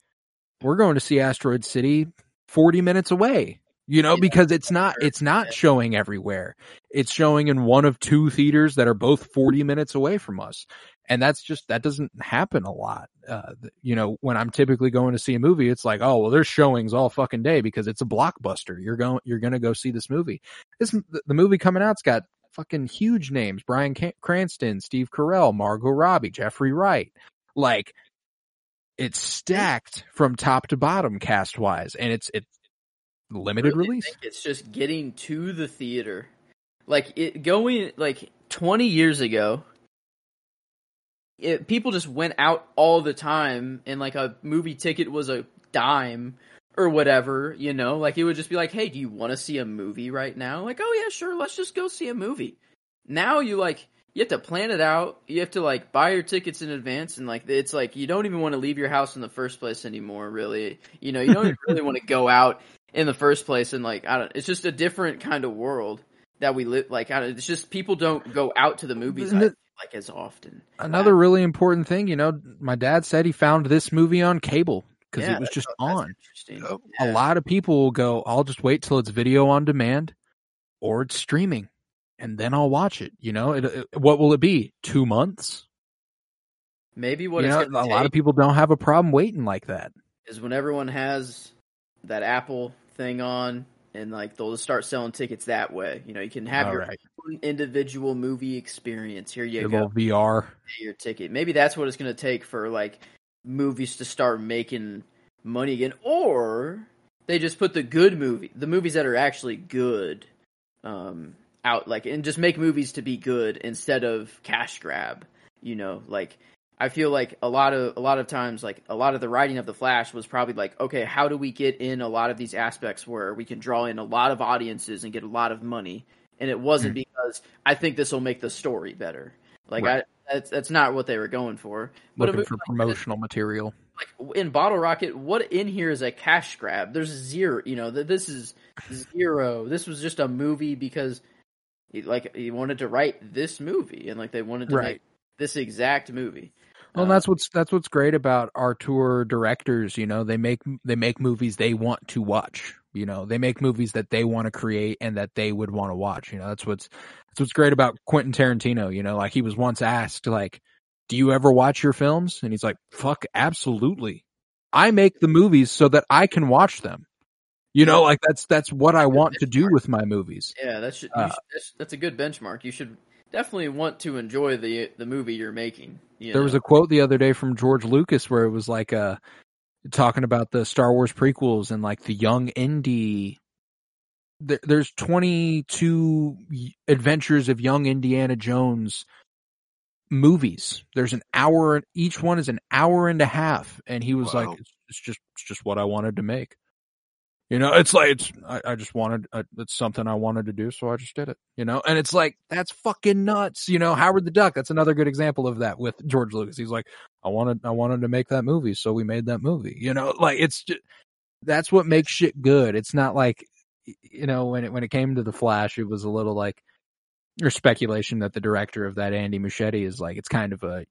We're going to see Asteroid City 40 minutes away. You know, Yeah. because it's not it's not showing everywhere. It's showing in one of two theaters that are both 40 minutes away from us. And that's just that doesn't happen a lot. Uh you know, when I'm typically going to see a movie, it's like, "Oh, well there's showings all fucking day because it's a blockbuster. You're going you're going to go see this movie." This the movie coming out's got fucking huge names: Bryan Cranston, Steve Carell, Margot Robbie, Jeffrey Wright. Like, it's stacked from top to bottom cast wise, and it's it's limited really release. think it's just getting to the theater. Like it going like 20 years ago, it, people just went out all the time and like a movie ticket was a dime or whatever, you know? Like it would just be like, "Hey, do you want to see a movie right now?" Like, "Oh yeah, sure, let's just go see a movie." Now you like you have to plan it out. You have to like buy your tickets in advance and like it's like you don't even want to leave your house in the first place anymore, really. You know, you don't even really want to go out in the first place and like I don't it's just a different kind of world that we live like I don't, it's just people don't go out to the movies the- like as often. Another really important thing, you know, my dad said he found this movie on cable because Yeah, it was just that's on. Interesting. Yep. A Yeah. lot of people will go, I'll just wait till it's video on demand or it's streaming and then I'll watch it. You know, it, it- what will it be? Two months? Maybe what you it's know, gonna a lot of people don't have a problem waiting like that. is when everyone has that Apple thing on and like they'll just start selling tickets that way. You know, you can have All your right. own individual movie experience. Here you Your go, little VR. pay your ticket. Maybe that's what it's going to take for like movies to start making money again, or they just put the good movie, the movies that are actually good, um, out like and just make movies to be good instead of cash grab. You know, like I feel like a lot of a lot of times, like a lot of the writing of the Flash was probably like, okay, how do we get in a lot of these aspects where we can draw in a lot of audiences and get a lot of money? And it wasn't Hmm. because I think this will make the story better. Like Right. I, that's that's not what they were going for. But a Looking movie for like promotional material. like in Bottle Rocket, what in here is a cash grab? There's zero. You know, th- this is zero. This was just a movie because, he, like, he wanted to write this movie, and like they wanted to Right. make this exact movie. Well, Uh, that's what's that's what's great about auteur directors. You know, they make they make movies they want to watch. You know, they make movies that they want to create and that they would want to watch. You know, that's what's that's what's great about Quentin Tarantino. You know, like he was once asked, like, "Do you ever watch your films?" And he's like, "Fuck, absolutely. I make the movies so that I can watch them." You know, like that's that's what I want to do with my movies. Yeah, that's Uh, that's, that's a good benchmark. You should definitely want to enjoy the the movie you're making. You There was a quote the other day from George Lucas where it was like uh talking about the Star Wars prequels and like the young indie there, there's 22 adventures of young Indiana Jones movies. There's an hour each one is an hour and a half and he was Wow. like it's, it's just it's just what I wanted to make. You know, it's like it's I, I just wanted uh, it's something I wanted to do, so I just did it. You know, and it's like that's fucking nuts. You know, Howard the Duck. That's another good example of that with George Lucas. He's like, I wanted I wanted to make that movie, so we made that movie. You know, like it's just that's what makes shit good. It's not like you know when it when it came to the Flash, it was a little like there's speculation that the director of that Andy Muschietti is like it's kind of a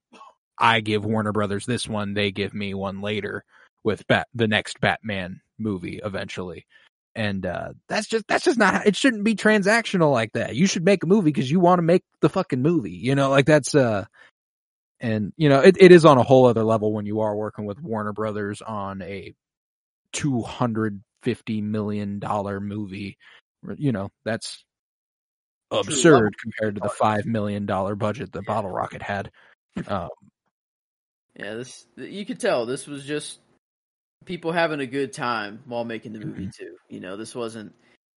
I give Warner Brothers this one, they give me one later with Bat the next Batman movie eventually. And uh that's just that's just not how, it shouldn't be transactional like that. You should make a movie because you want to make the fucking movie. You know, like that's uh and you know, it, it is on a whole other level when you are working with Warner Brothers on a two hundred fifty million dollar movie. You know, that's absurd compared to the five million dollar budget that Bottle Rocket had. Um, Yeah, this you could tell this was just people having a good time while making the Mm-hmm. movie too. You know, this wasn't.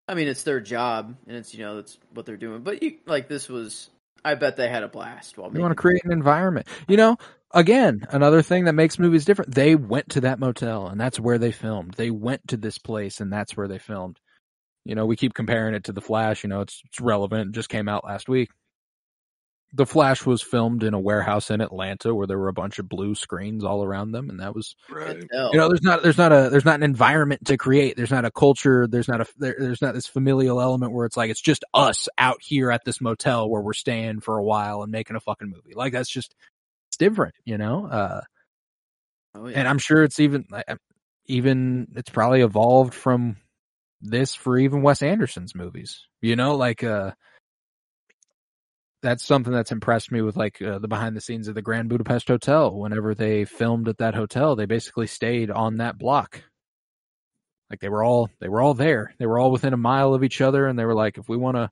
I mean, it's their job, and it's you know that's what they're doing. But you like this was. I bet they had a blast while You want to create an environment. You know, again, another thing that makes movies different. They went to that motel and that's where they filmed. They went to this place and that's where they filmed. You know, we keep comparing it to The Flash. You know, it's, it's relevant. It just came out last week. The Flash was filmed in a warehouse in Atlanta where there were a bunch of blue screens all around them. And that was, Right. You know, there's not, there's not a, there's not an environment to create. There's not a culture. There's not a, there, there's not this familial element where it's like, it's just us out here at this motel where we're staying for a while and making a fucking movie. Like that's just, it's different, you know? Uh, oh, yeah. and I'm sure it's even, even, it's probably evolved from this for even Wes Anderson's movies, you know, like, uh, that's something that's impressed me with like uh, the behind the scenes of the Grand Budapest Hotel. Whenever they filmed at that hotel, they basically stayed on that block. Like they were all they were all there. They were all within a mile of each other, and they were like, if we want to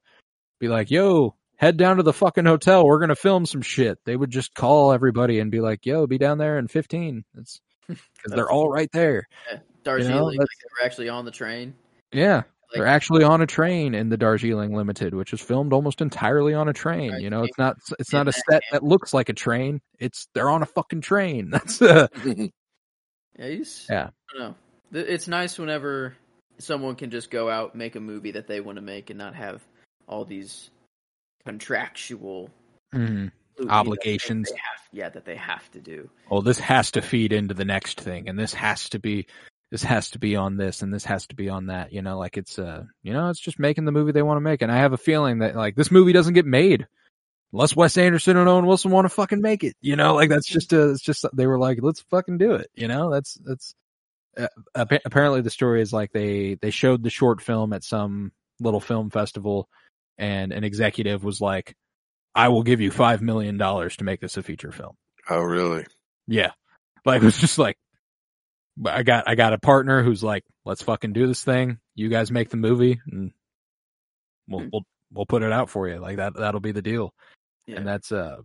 be like, yo, head down to the fucking hotel, we're gonna film some shit. They would just call everybody and be like, yo, be down there in fifteen. It's because they're all right there. Yeah. Darjeeling, know, like they were actually on the train. Yeah. Like, They're actually on a train in the Darjeeling Limited, which is filmed almost entirely on a train. Right. You know, it's not it's not a set that looks like a train. It's they're on a fucking train. That's uh, yeah, he's, Yeah. I don't know. It's nice whenever someone can just go out make a movie that they want to make and not have all these contractual you know, Obligations. things they have, yeah, that they have to do. oh, this has to feed into the next thing, and this has to be this has to be on this, and this has to be on that. You know, like it's uh, you know, it's just making the movie they want to make, and I have a feeling that like this movie doesn't get made. Unless Wes Anderson and Owen Wilson want to fucking make it, you know, like that's just a, it's just they were like, let's fucking do it, you know. That's that's uh, appa- apparently the story is like they they showed the short film at some little film festival, and an executive was like, "I will give you five million dollars to make this a feature film." Oh, really? Yeah, like it was just like, but I got I got a partner who's like, let's fucking do this thing. You guys make the movie, and we'll Hmm. we'll we'll put it out for you. Like that that'll be the deal. Yeah. And that's uh,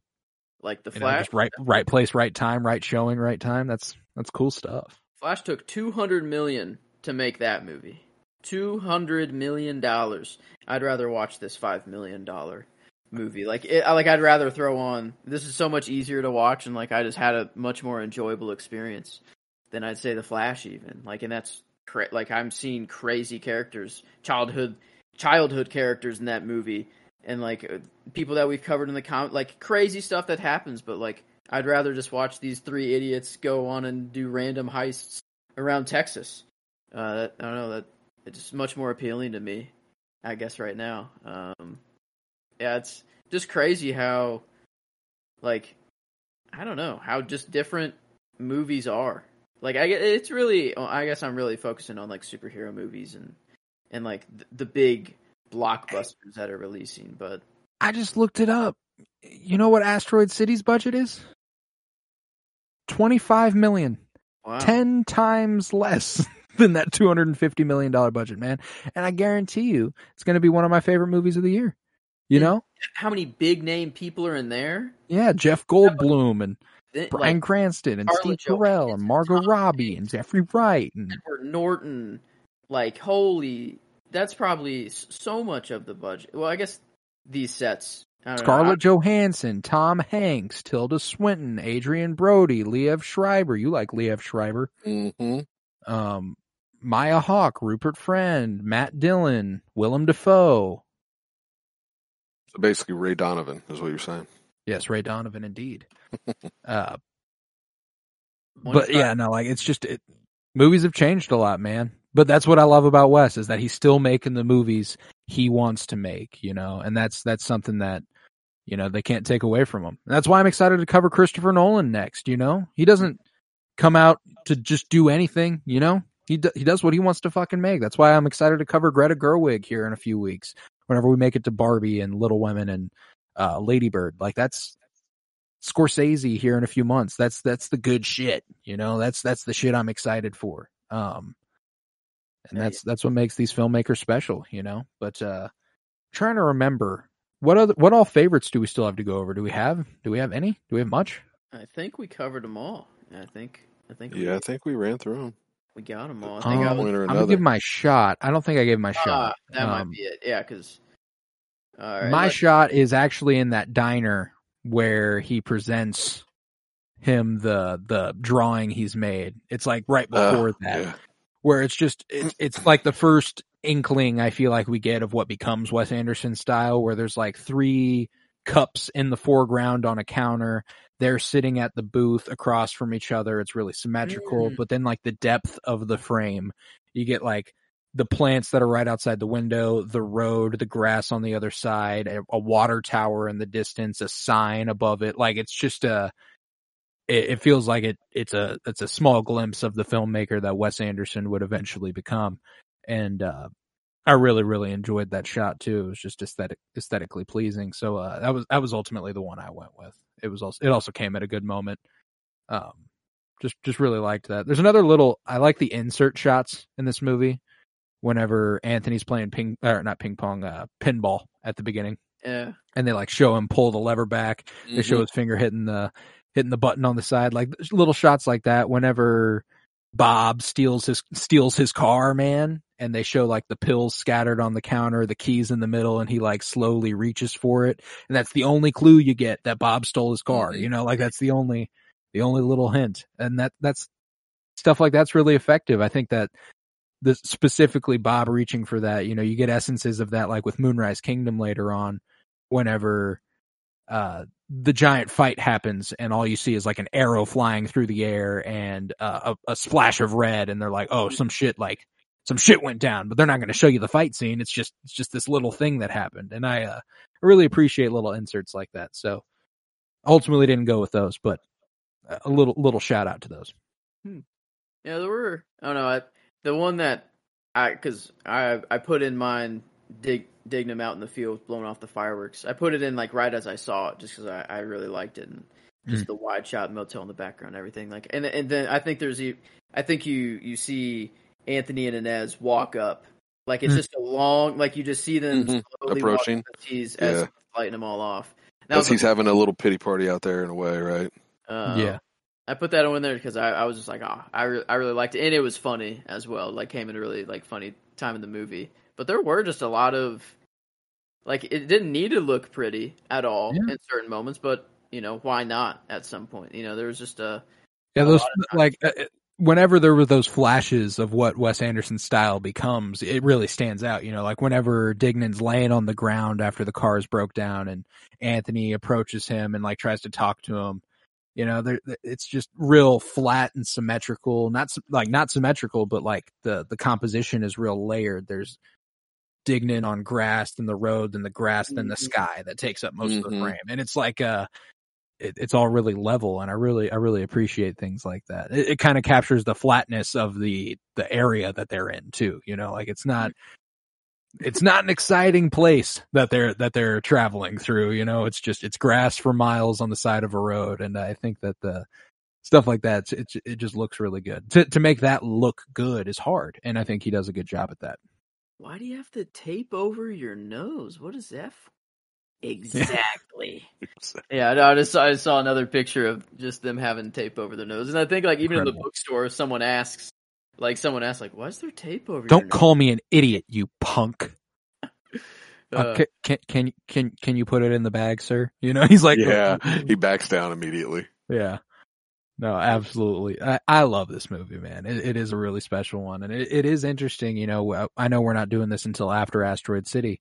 like the you know, Flash. just right right place, right time, right showing, right time. That's that's cool stuff. Flash took two hundred million to make that movie. Two hundred million dollars. I'd rather watch this five million dollar movie. Like, it, like I'd rather throw on. This is so much easier to watch, and like I just had a much more enjoyable experience than I'd say the Flash. Even like, and that's cra- like I'm seeing crazy characters, childhood, childhood characters in that movie, and like uh, people that we've covered in the com like crazy stuff that happens. But like, I'd rather just watch these three idiots go on and do random heists around Texas. Uh, that, I don't know that it's much more appealing to me, I guess right now. Um, yeah, it's just crazy how, like, I don't know how just different movies are. Like, I it's really. Oh, I guess I'm really focusing on like superhero movies and and like the, the big blockbusters that are releasing. But I just looked it up. You know what Asteroid City's budget is? Twenty five million. wow, 10 times less than that $250 million budget, man. And I guarantee you, it's going to be one of my favorite movies of the year. You know? how many big name people are in there? Yeah, Jeff Goldblum and Th- Bryan like Cranston and Scarlett Steve Carell and Margot Tom Robbie and Jeffrey Wright and Edward Norton, like holy, that's probably so much of the budget. Well, I guess these sets. I don't know. Scarlett Johansson, Tom Hanks, Tilda Swinton, Adrien Brody, Liev Schreiber. You like Liev Schreiber. hmm Um, Maya Hawke, Rupert Friend, Matt Dillon, Willem Dafoe. So basically, Ray Donovan is what you're saying. Yes, Ray Donovan, indeed. uh, but yeah, no, like it's just it, movies have changed a lot, man. But that's what I love about Wes is that he's still making the movies he wants to make, you know, and that's that's something that you know they can't take away from him. And that's why I'm excited to cover Christopher Nolan next. You know, he doesn't come out to just do anything. You know, he do, he does what he wants to fucking make. That's why I'm excited to cover Greta Gerwig here in a few weeks. Whenever we make it to Barbie and Little Women and uh, Ladybird, like that's Scorsese here in a few months. That's that's the good shit. You know, that's that's the shit I'm excited for. Um and that's that's what makes these filmmakers special, you know. But uh trying to remember what other what all favorites do we still have to go over? Do we have do we have any? Do we have much? I think we covered them all. I think. I think. We, Yeah, I think we ran through them. we got them all. I think I Um, was. Point or I'm gonna give my shot. I don't think I gave my Ah, shot. that might Um, be it. Yeah, because. All right. my let- shot is actually in that diner where he presents him the the drawing he's made. It's like right before Uh, that. yeah. where it's just it's it's like the first inkling I feel like we get of what becomes Wes Anderson style, where there's like three cups in the foreground on a counter. They're sitting at the booth across from each other. It's really symmetrical, Mm. but then like the depth of the frame, you get like the plants that are right outside the window, the road, the grass on the other side, a, a water tower in the distance, a sign above it. Like it's just a it, it feels like it it's a it's a small glimpse of the filmmaker that Wes Anderson would eventually become. And uh I really, really enjoyed that shot too. It was just aesthetic aesthetically pleasing. So uh that was that was ultimately the one I went with. It was also it also came at a good moment. Um just just really liked that. There's another little I like the insert shots in this movie whenever Anthony's playing ping or not ping pong, uh pinball at the beginning. Yeah. And they like show him pull the lever back they show Mhm. his finger hitting the hitting the button on the side, like little shots like that. Whenever Bob steals his steals his car, man, and they show like the pills scattered on the counter, the keys in the middle, and he like slowly reaches for it, and that's the only clue you get that Bob stole his car. Mhm. You know, like that's the only the only little hint, and that that's stuff like that's really effective. I think that the specifically Bob reaching for that, you know, you get essences of that like with Moonrise Kingdom later on, whenever uh the giant fight happens and all you see is like an arrow flying through the air and uh, a, a splash of red and they're like oh some shit like some shit went down but they're not going to show you the fight scene it's just it's just this little thing that happened and i uh I really appreciate little inserts like that so ultimately didn't go with those but a little little shout out to those Hmm. Yeah, there were. I don't know. I, the one that I because I I put in mine dig Dignan out in the field, blowing off the fireworks. I put it in like right as I saw it, just because I, I really liked it. And just the wide shot motel in the background, everything like, and and then I think there's you, I think you you see Anthony and Inez walk up, like it's Mm. just a long, like you just see them Mhm. slowly Approaching. as he's as lighting them all off. That As was he's having a little pity party out there in a way, right? uh, Yeah. I put that on there because I, I was just like, oh, I, re- I really liked it, and it was funny as well. Like, came in a really like funny time in the movie. But there were just a lot of, like, it didn't need to look pretty at all Yeah. in certain moments, but you know, why not? At some point, you know, there was just a Yeah, those like uh, uh, whenever there were those flashes of what Wes Anderson's style becomes, it really stands out. You know, like whenever Dignan's laying on the ground after the cars broke down, and Anthony approaches him and like tries to talk to him. You know, there it's just real flat and symmetrical. Not like not symmetrical, but like the the composition is real layered. There's Dignan on grass, then the road, then the grass, then the Mhm. sky that takes up most of the Mhm. frame, and it's like uh it, it's all really level and I really I really appreciate things like that. It, it kind of captures the flatness of the the area that they're in too, you know, like it's not it's not an exciting place that they're that they're traveling through, you know, it's just it's grass for miles on the side of a road and I think that the stuff like that it it just looks really good. To to make that look good is hard and I think he does a good job at that. why do you have to tape over your nose? What is that? For? Exactly. yeah, I know, I just saw, I saw another picture of just them having tape over their nose, and I think like even in the Incredible. bookstore, someone asks, like someone asked, like, "Why is there tape over?" your Don't nose?" call me an idiot, you punk. Uh, Uh, can, can can can can you put it in the bag, sir? You know, he's like, yeah, he backs down immediately. Yeah. No, absolutely. I, I love this movie, man. It, it is a really special one. And it, it is interesting. You know, I- I know we're not doing this until after Asteroid City,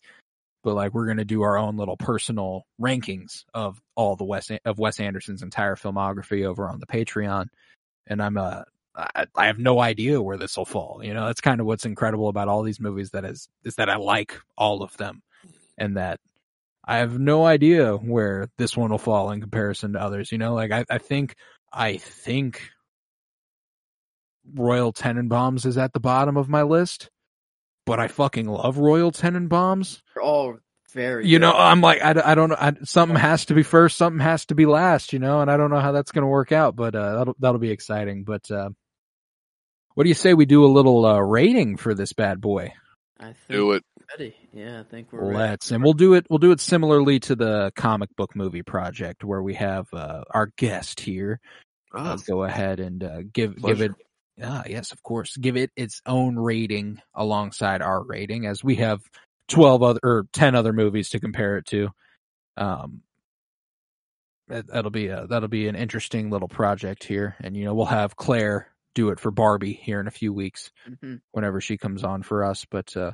but like we're going to do our own little personal rankings of all the Wes, of Wes Anderson's entire filmography over on the Patreon. And I'm, uh, I, I have no idea where this will fall. You know, that's kind of what's incredible about all these movies that is, is that I like all of them and that I have no idea where this one will fall in comparison to others. You know, like I, I think, I think Royal Tenenbaums is at the bottom of my list, but I fucking love Royal Tenenbaums. they're all very. You know. I'm like, I, I don't know, I, something has to be first, something has to be last, you know, and I don't know how that's going to work out, but uh, that'll that'll be exciting. But uh, what do you say we do a little uh, rating for this bad boy? I think Do it. we're ready. Yeah, I think we're. Let's and we'll do it. We'll do it similarly to the comic book movie project, where we have uh, our guest here uh, Ah, go ahead and uh, give give it. Ah, yes, of course. Give it its own rating alongside our rating, as we have twelve other or ten other movies to compare it to. Um, that, that'll be a that'll be an interesting little project here, and you know we'll have Claire do it for Barbie here in a few weeks Mhm. whenever she comes on for us. But uh,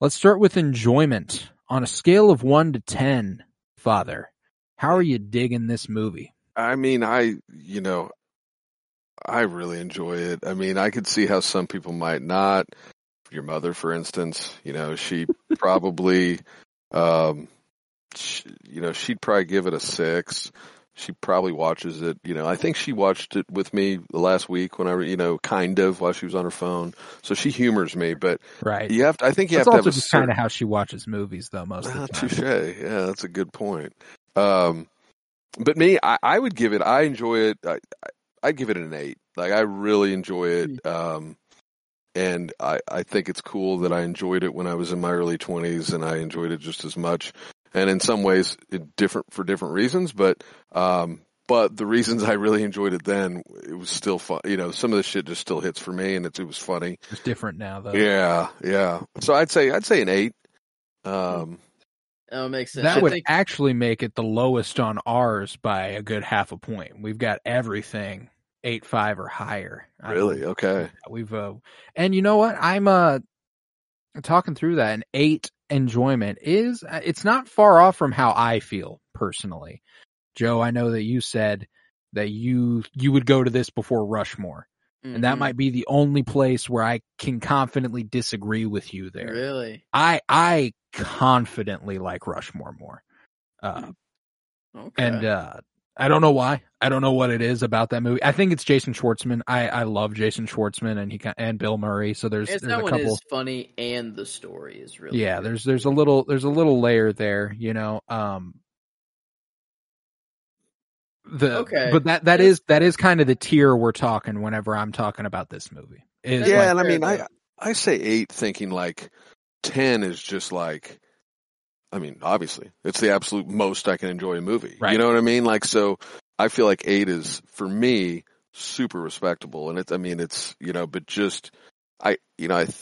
let's start with enjoyment on a scale of one to ten. Father, how are you digging this movie? I mean, I, you know, I really enjoy it. I mean, I could see how some people might not. Your mother, for instance, you know, she probably, um, sh you know, she'd probably give it a six. She probably watches it. You know, I think she watched it with me last week when I, you know, kind of while she was on her phone. So she humors me, but Right. you have to. I think you That's have to also have a just certain- kind of how she watches movies, though. Most Ah, of the time. touche. Yeah, that's a good point. Um, but me, I, I would give it. I enjoy it. I, I, I'd give it an eight. Like I really enjoy it. Um, and I, I think it's cool that I enjoyed it when I was in my early twenties, and I enjoyed it just as much. And in some ways, different for different reasons. But um, but the reasons I really enjoyed it then, it was still fun. You know, some of the shit just still hits for me, and it, it was funny. It's different now, though. Yeah, yeah. So I'd say I'd say an eight. Um, Oh, it makes sense. That I would think, actually make it the lowest on ours by a good half a point. We've got everything eight five or higher. Really? believe. Okay. We've uh, and you know what? I'm uh talking through that. An eight enjoyment is uh, it's not far off from how I feel personally. Joe, I know that you said that you you would go to this before Rushmore, and that Mhm. might be the only place where I can confidently disagree with you there. really. I I confidently like Rushmore more. Uh, Okay. and uh I don't know why. I don't know what it is about that movie. I think it's Jason Schwartzman. I I love Jason Schwartzman and he and Bill Murray. So there's It's there's that a one couple. is funny, and the story is really yeah, good. there's there's a little there's a little layer there, you know. Um the Okay. but that that That's- is that is kind of the tier we're talking whenever I'm talking about this movie. Is yeah, like- and I mean, I. I say eight, thinking like ten is just like, I mean, obviously, it's the absolute most I can enjoy a movie. Right. You know what I mean? Like, so I feel like eight is for me super respectable, and it's, I mean, it's you know, but just I, you know, I th-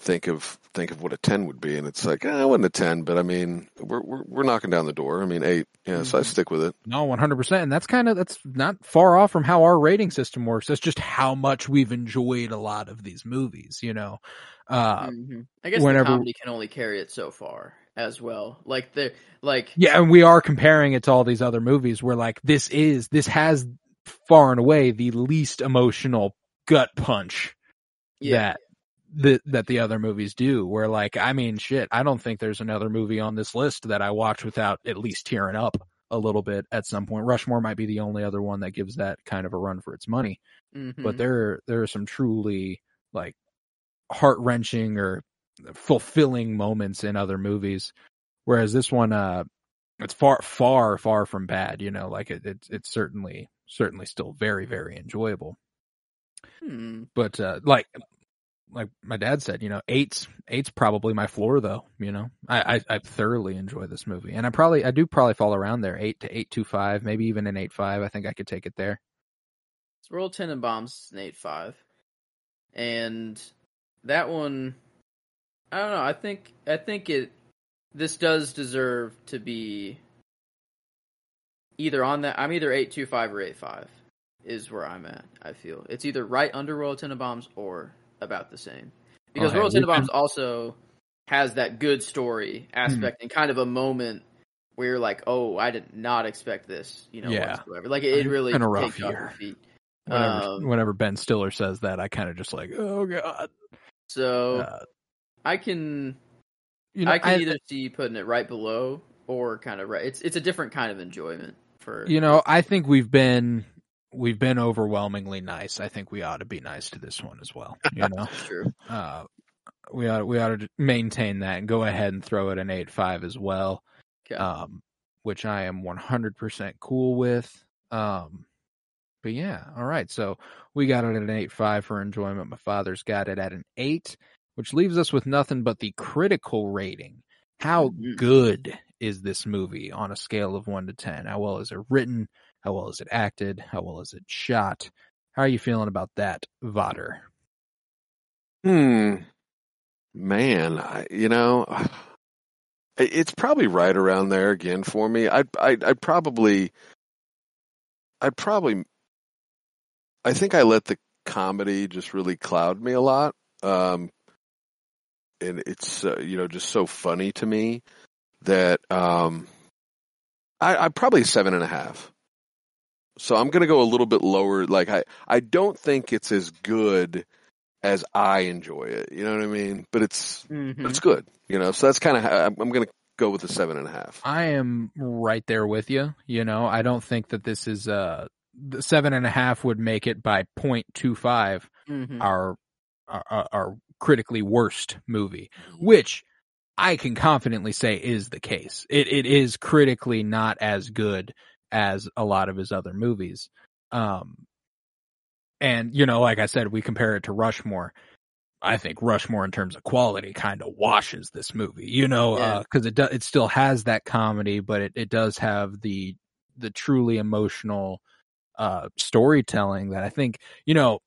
think of think of what a ten would be, and it's like, eh, I wasn't a ten, but I mean, we're we're we're knocking down the door. I mean, eight, yeah, so I Mhm. stick with it. No, one hundred percent, and that's kind of that's not far off from how our rating system works. That's just how much we've enjoyed a lot of these movies. You know, uh, Mhm. I guess whenever- the comedy can only carry it so far as well. Like the like yeah, and we are comparing it to all these other movies. Where like this is this has far and away the least emotional gut punch yeah. that the that the other movies do. Where like, I mean, shit, I don't think there's another movie on this list that I watch without at least tearing up a little bit at some point. Rushmore might be the only other one that gives that kind of a run for its money. Mhm. but there there are some truly like heart wrenching or fulfilling moments in other movies. Whereas this one, uh, it's far far far from bad. You know, like it, it's it's certainly certainly still very very enjoyable. Hmm. But uh, like like my dad said, you know, eight's eight's probably my floor though. You know, I, I I thoroughly enjoy this movie, and I probably I do probably fall around there eight to eight two five, maybe even an eight five. I think I could take it there. So Royal Tenenbaums is an eight five, and that one, I don't know. I think I think it this does deserve to be either on that. I'm either eight two five or eight five is where I'm at. I feel it's either right under Royal Tenenbaums or about the same because Okay, Royal Tenenbaums been- also has that good story aspect and kind of a moment. Where you're like, oh, I did not expect this, you know, Yeah. whatsoever. Like it, it really Been a rough takes off year. your feet. Whenever, Um, whenever Ben Stiller says that, I kind of just like, oh god. So Uh, I can you know, I can I- either see putting it right below or kind of right. It's it's a different kind of enjoyment for you know, I think we've been we've been overwhelmingly nice. I think we ought to be nice to this one as well. You know, true. uh, we ought we ought to maintain that and go ahead and throw it an eight five as well. Okay. um, which I am 100% cool with. Um, but yeah, all right. So we got it at an eight five for enjoyment. My father's got it at an 8, which leaves us with nothing but the critical rating. How Mhm. good is this movie on a scale of 1 to 10? How well is it written? How well is it acted? How well is it shot? How are you feeling about that, Votter? Hmm. Man, I, you know, it's probably right around there again for me. I I I probably I probably I think I let the comedy just really cloud me a lot. Um and it's uh, you know just so funny to me that um I I probably seven and a half. So I'm gonna go a little bit lower. Like I I don't think it's as good as I enjoy it. You know what I mean? But it's Mhm. it's good. You know, so that's kind of I'm, I'm going to go with the seven and a half. I am right there with you. You know, I don't think that this is uh the seven and a half would make it by 0.25 Mhm. our, our our critically worst movie, which I can confidently say is the case. It it is critically not as good as a lot of his other movies. Um and you know, like I said, we compare it to Rushmore. I think Rushmore in terms of quality kind of washes this movie, you know, Yeah. because it do, it still has that comedy, but it, it does have the the truly emotional uh storytelling that I think, you know,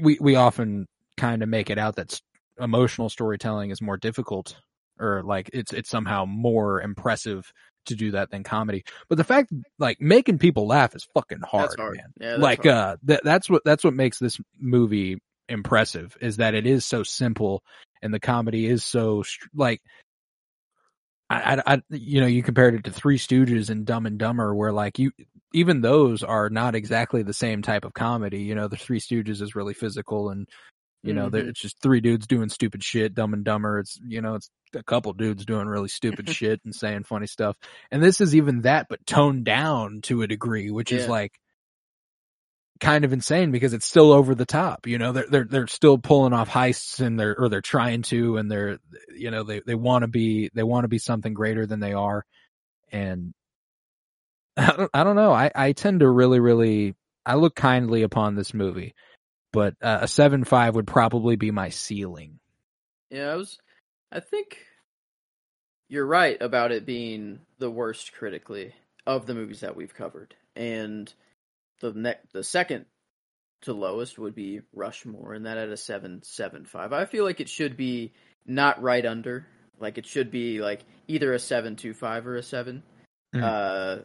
we we often kind of make it out that emotional storytelling is more difficult or like it's it's somehow more impressive to do that than comedy. But the fact like making people laugh is fucking hard, hard. man Yeah, like hard. uh that that's what that's what makes this movie impressive is that it is so simple and the comedy is so str- like I, I, I you know you compared it to Three Stooges and Dumb and Dumber where like you even those are not exactly the same type of comedy you know the Three Stooges is really physical and you know Mhm. it's just three dudes doing stupid shit Dumb and Dumber it's you know it's a couple dudes doing really stupid shit and saying funny stuff and this is even that but toned down to a degree which is like kind of insane because it's still over the top. You know, they're they're they're still pulling off heists and they're or they're trying to and they're you know they they want to be they want to be something greater than they are, and I don't, I don't know. I, I tend to really, really, I look kindly upon this movie, but uh, a seven five would probably be my ceiling. Yeah, I was. I think you're right about it being the worst critically of the movies that we've covered, and the ne- the second to lowest would be Rushmore, and that at a seven seven five. I feel like it should be not right under, like it should be like either a seven two five or a seven, Mm. uh,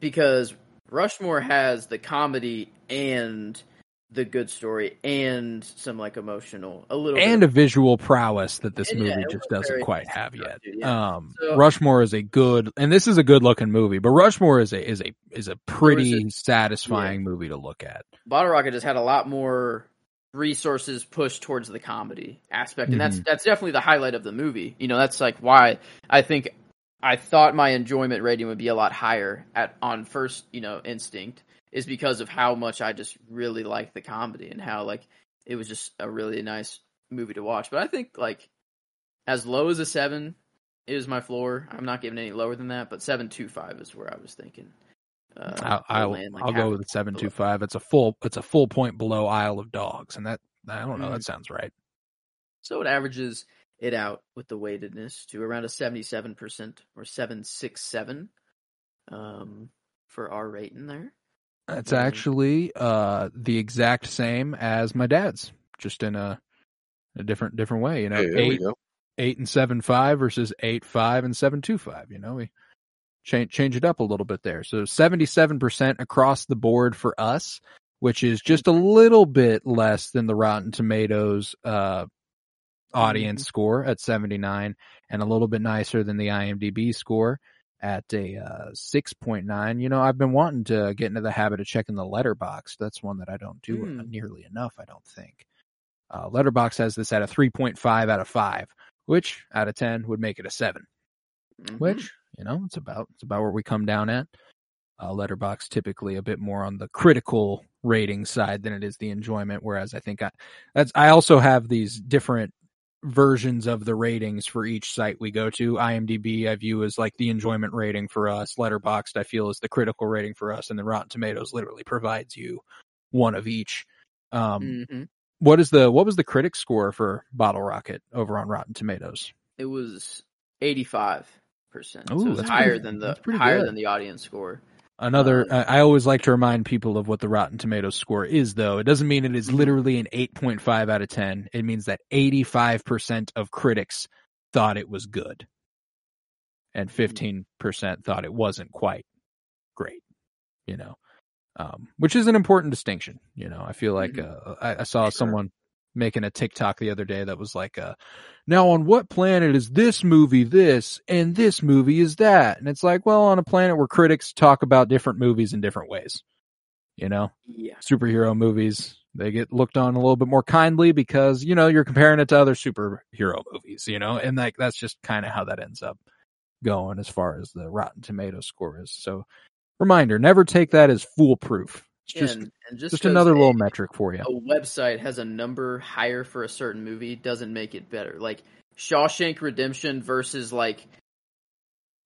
because Rushmore has the comedy and the good story and some like emotional a little bit And a visual prowess that this Yeah, movie it just doesn't quite have yet. dude, yeah. Um, So- Rushmore is a good, and this is a good looking movie, but Rushmore is a is a is a pretty satisfying movie to look at. Bottle Rocket has had a lot more resources pushed towards the comedy aspect, and that's Mm-hmm. that's definitely the highlight of the movie. You know, that's like why I think I thought my enjoyment rating would be a lot higher at on first, you know, instinct is because of how much I just really liked the comedy and how like it was just a really nice movie to watch. But I think like as low as a seven is my floor. I'm not giving any lower than that, but seven two five is where I was thinking. Uh, I'll I'll land, like, I'll go with seven below. It's a full it's a full point below Isle of Dogs, and that I don't know. Mm. That sounds right. So it averages it out with the weightedness to around a 77% or 767 um, for our rating there. It's Mhm. actually uh the exact same as my dad's, just in a a different different way. You know, Hey, eight eight and seven five versus eight five and seven two five. You know, we change change it up a little bit there. So seventy seven percent across the board for us, which is just a little bit less than the Rotten Tomatoes uh audience score at seventy nine, and a little bit nicer than the IMDb score at a uh, 6.9. You know, I've been wanting to get into the habit of checking the Letterboxd. That's one that I don't do Hmm. nearly enough, I don't think. Uh, Letterboxd has this at a 3.5 out of 5, which out of 10 would make it a 7, Mhm. which, you know, it's about it's about where we come down at. Uh, Letterboxd typically a bit more on the critical rating side than it is the enjoyment whereas I think I that's I also have these different versions of the ratings for each site we go to. IMDb I view as like the enjoyment rating for us. Letterboxd I feel is the critical rating for us, and then Rotten Tomatoes literally provides you one of each. Um, Mhm. what is the what was the critic score for Bottle Rocket over on Rotten Tomatoes? It was 85%. Ooh, so it was higher pretty- than the higher good. than the audience score. Another, Uh, I always like to remind people of what the Rotten Tomatoes score is, though. It doesn't mean it is Mhm. literally an 8.5 out of 10. It means that 85% of critics thought it was good. And 15% thought it wasn't quite great, you know, um, which is an important distinction. You know, I feel like, uh, I, I saw someone making a TikTok the other day that was like, uh, now on what planet is this movie this and this movie is that? And it's like, well, on a planet where critics talk about different movies in different ways. You know, Yeah. superhero movies, they get looked on a little bit more kindly because, you know, you're comparing it to other superhero movies, you know, and like that's just kind of how that ends up going as far as the Rotten Tomato score is. So reminder, never take that as foolproof. Just and, and just, just another a- little metric for you. a website has a number higher for a certain movie doesn't make it better. Like Shawshank Redemption versus like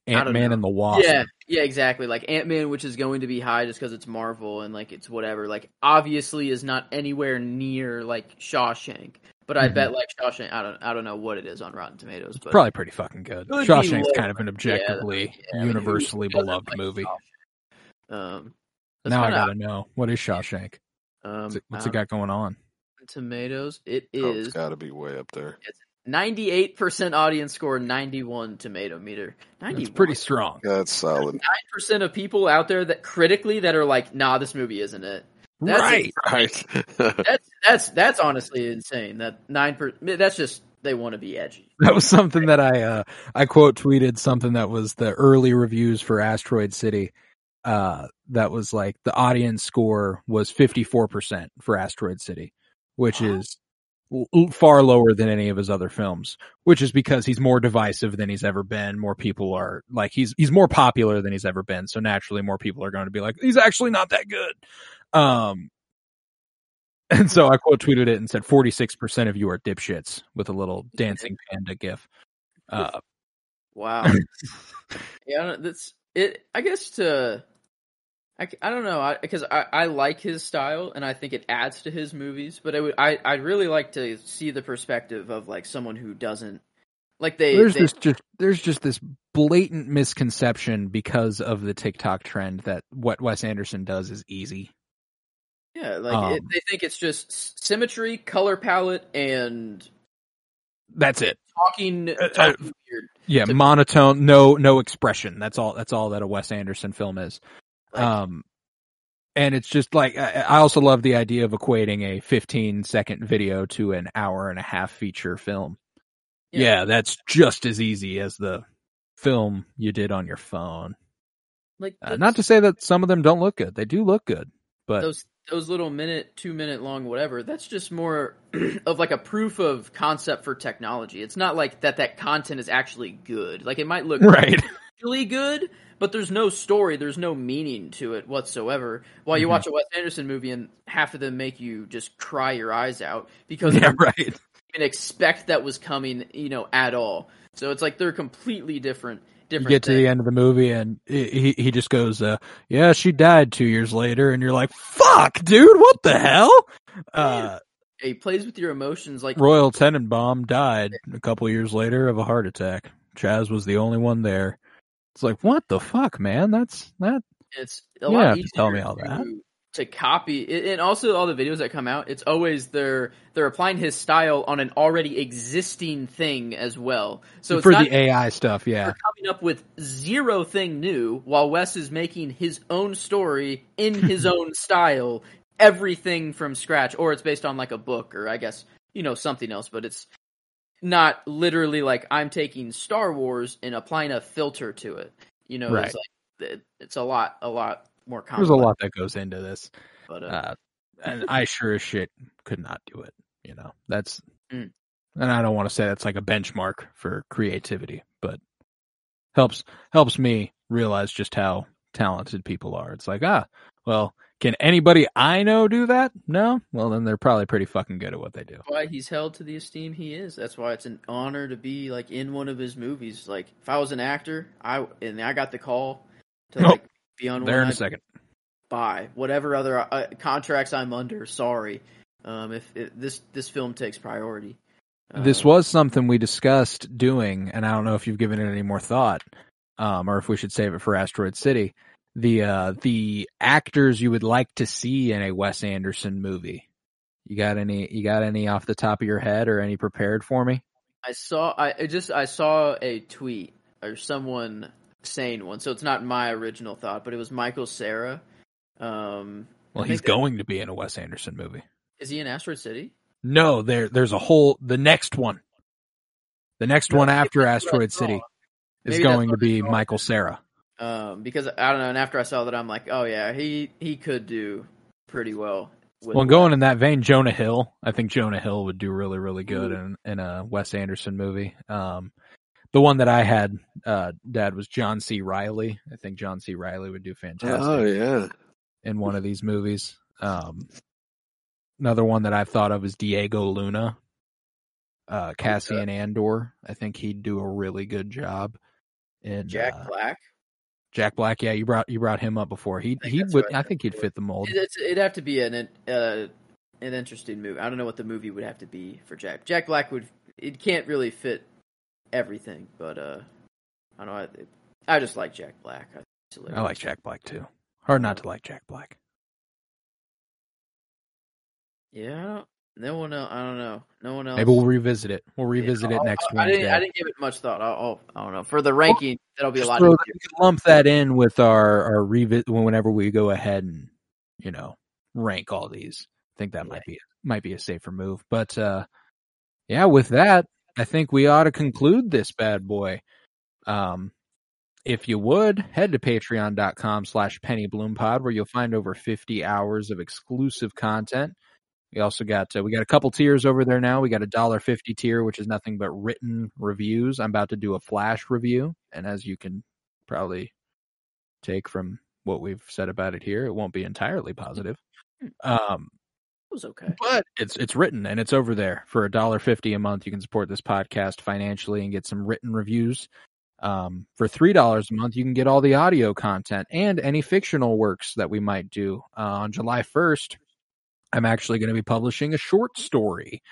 Ant Man and the Wasp. yeah, yeah, exactly. Like Ant Man, which is going to be high just because it's Marvel and like it's whatever. Like obviously is not anywhere near like Shawshank, but I Mhm. bet like Shawshank. I don't, I don't know what it is on Rotten Tomatoes, but Probably pretty fucking good. It would be Shawshank's lower. kind of an objectively, yeah, I mean, who- universally who doesn't beloved like movie. Shawshank? Um, that's Now I kinda- gotta know what is Shawshank. Um, What's it, what's I it got going on? Tomatoes. It Oh, it's is got to be way up there. ninety-eight percent audience score, ninety-one tomato meter. Ninety. It's pretty strong. That's solid. Nine percent of people out there that critically that are like, nah, this movie isn't it. That's right. Right. That's that's that's honestly insane. That nine per. That's just they want to be edgy. That was something that I uh I quote tweeted something that was the early reviews for Asteroid City. Uh that was like the audience score was 54% for Asteroid City, which Wow. is l- far lower than any of his other films, which is because he's more divisive than he's ever been. More people are like he's he's more popular than he's ever been, so naturally more people are going to be like he's actually not that good. Um and so I quote tweeted it and said 46% of you are dipshits with a little dancing panda gif. Uh Wow. yeah, that's it. I guess to I, I don't know because I, I, like his style and I think it adds to his movies, but I would I I'd really like to see the perspective of like someone who doesn't like they there's they, this just there's just this blatant misconception because of the TikTok trend that what Wes Anderson does is easy. yeah like it, um, they think it's just symmetry, color palette, and That's it. talking, uh, talking weird. Yeah, to- monotone, no no expression. That's all. That's all that a Wes Anderson film is. Um, and it's just like I, I also love the idea of equating a 15 second video to an hour and a half feature film. Yeah. Yeah, that's just as easy as the film you did on your phone. like Uh, not to say that some of them don't look good; they do look good, but those those little minute, two minute long, whatever. That's just more of like a proof of concept for technology. It's not like that that content is actually good. Like it might look right. really good, but there's no story, there's no meaning to it whatsoever. While you Mhm. watch a Wes Anderson movie and half of them make you just cry your eyes out because yeah, you right. didn't expect that was coming, you know, at all. So it's like they're completely different. You Different. get to the end of the movie and he he just goes, uh, "Yeah, she died two years later," and you're like, "Fuck, dude, what the hell?" Uh, He plays with your emotions like Royal Tenenbaum died a couple years later of a heart attack. Chas was the only one there. It's like, what the fuck, man? That's that. it's a You lot have to easier tell me all that. to copy it- and also all the videos that come out it's always they're they're applying his style on an already existing thing as well so it's for not the AI stuff, yeah. they're coming up with zero thing new while Wes is making his own story in his own style everything from scratch or it's based on like a book or I guess you know something else but it's not literally like I'm taking Star Wars and applying a filter to it you know Right. it's like it, it's a lot a lot more complex There's a lot that goes into this, but uh, uh, and I sure as shit could not do it. You know, that's, Mm. and I don't want to say that's like a benchmark for creativity, but helps helps me realize just how talented people are. It's like, ah, well, can anybody I know do that? No, well then they're probably pretty fucking good at what they do. why he's held to the esteem he is. That's why it's an honor to be like in one of his movies. Like if I was an actor, I and I got the call to Oh, like be on There one. in a second. buy whatever other uh, contracts I'm under. Sorry, um, if, if this this film takes priority. This Uh, was something we discussed doing, and I don't know if you've given it any more thought, um, or if we should save it for Asteroid City. The uh, the actors you would like to see in a Wes Anderson movie. You got any? You got any off the top of your head, or any prepared for me? I saw I just I saw a tweet or someone saying one, so it's not my original thought, but it was Michael Cera. Um, Well, he's going to be in a Wes Anderson movie. Is he in Asteroid City? No, there there's a whole the next one. The next No, one after that's what I Asteroid. City is Maybe going to be. Michael Cera. Um, because I don't know, and after I saw that, I'm like, oh yeah, he he could do pretty well. With Well, going in that vein, Jonah Hill. I think Jonah Hill would do really, really good in in a Wes Anderson movie. Um, the one that I had, uh, Dad was John C. Reilly. I think John C. Reilly would do fantastic Oh yeah. in one of these movies. Um, another one that I've thought of is Diego Luna, uh, Cassian Andor. I think he'd do a really good job. In Jack uh, Black. Jack Black, yeah, you brought you brought him up before. He he would. what I I think he'd fit the mold. It, it's, it'd have to be an uh, an interesting movie. I don't know what the movie would have to be for Jack. Jack Black would. It can't really fit everything, but uh, I don't know. I, I just like Jack Black. I, I like Jack Black too. Hard not to like Jack Black. Yeah, I don't. No one else. I don't know. No one else. Maybe we'll revisit it. We'll revisit Yeah, it next I, I Wednesday. didn't. I didn't give it much thought. I'll, I'll, I don't know. For the ranking, that'll be a lot throw easier. we can lump that in with our our revisit whenever we go ahead and you know rank all these. I think that Yeah. might be might be a safer move. But uh yeah, with that, I think we ought to conclude this bad boy. Um if you would, head to patreon.com slash pennybloom where you'll find over 50 hours of exclusive content. We also got, uh, we got a couple tiers over there now. We got a dollar fifty tier, which is nothing but written reviews. I'm about to do a flash review. And as you can probably take from what we've said about it here, it won't be entirely positive. Um, It was okay. but it's it's written and it's over there for a dollar fifty a month. You can support this podcast financially and get some written reviews. Um, for three dollars a month, you can get all the audio content and any fictional works that we might do. Uh, on July first, I'm actually going to be publishing a short story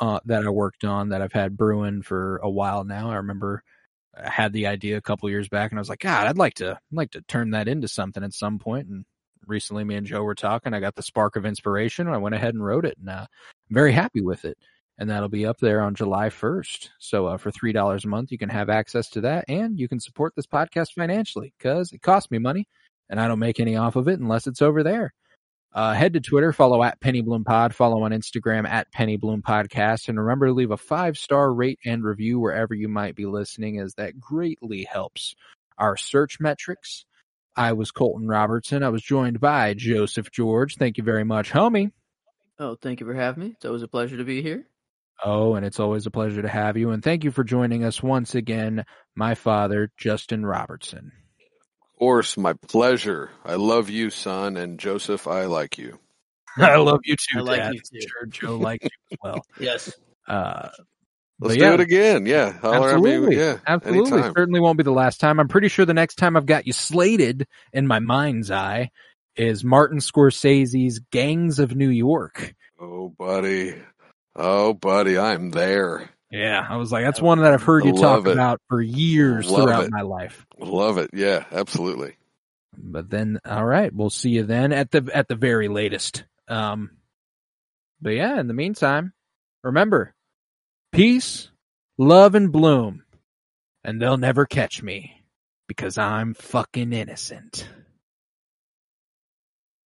uh, that I worked on that I've had brewing for a while now. I remember I had the idea a couple years back, and I was like, God, I'd like to, I'd like to turn that into something at some point. And recently, me and Joe were talking. I got the spark of inspiration, and I went ahead and wrote it, and uh, I'm very happy with it and that'll be up there on July 1st. So uh, for three dollars a month, you can have access to that, and you can support this podcast financially because it costs me money, and I don't make any off of it unless it's over there. Uh, head to Twitter, follow at Penny Bloom Pod, follow on Instagram at Penny Bloom Podcast, and remember to leave a five star rate and review wherever you might be listening, as that greatly helps our search metrics. I was Colton Robertson. I was joined by Joseph George. Thank you very much, homie. Oh, thank you for having me. It's always a pleasure to be here. Oh, and it's always a pleasure to have you. And thank you for joining us once again, my father, Justin Robertson. Of course, my pleasure. I love you, son, and Joseph, I like you. I love you too, I like Dad. you too. Sure, Joe likes you as well. Yes. Uh, Let's But do it again. Yeah. Holler at me. absolutely, Yeah. absolutely. Anytime. Certainly won't be the last time. I'm pretty sure the next time I've got you slated in my mind's eye is Martin Scorsese's Gangs of New York. Oh, buddy. Oh, buddy. I'm there. Yeah, I was like, that's one that I've heard you Love talk it. about for years Love throughout it. my life. Love it. Yeah. Absolutely. But then, all right, we'll see you then at the at the very latest. Um, but yeah, in the meantime, remember, peace, love, and bloom, and they'll never catch me because I'm fucking innocent.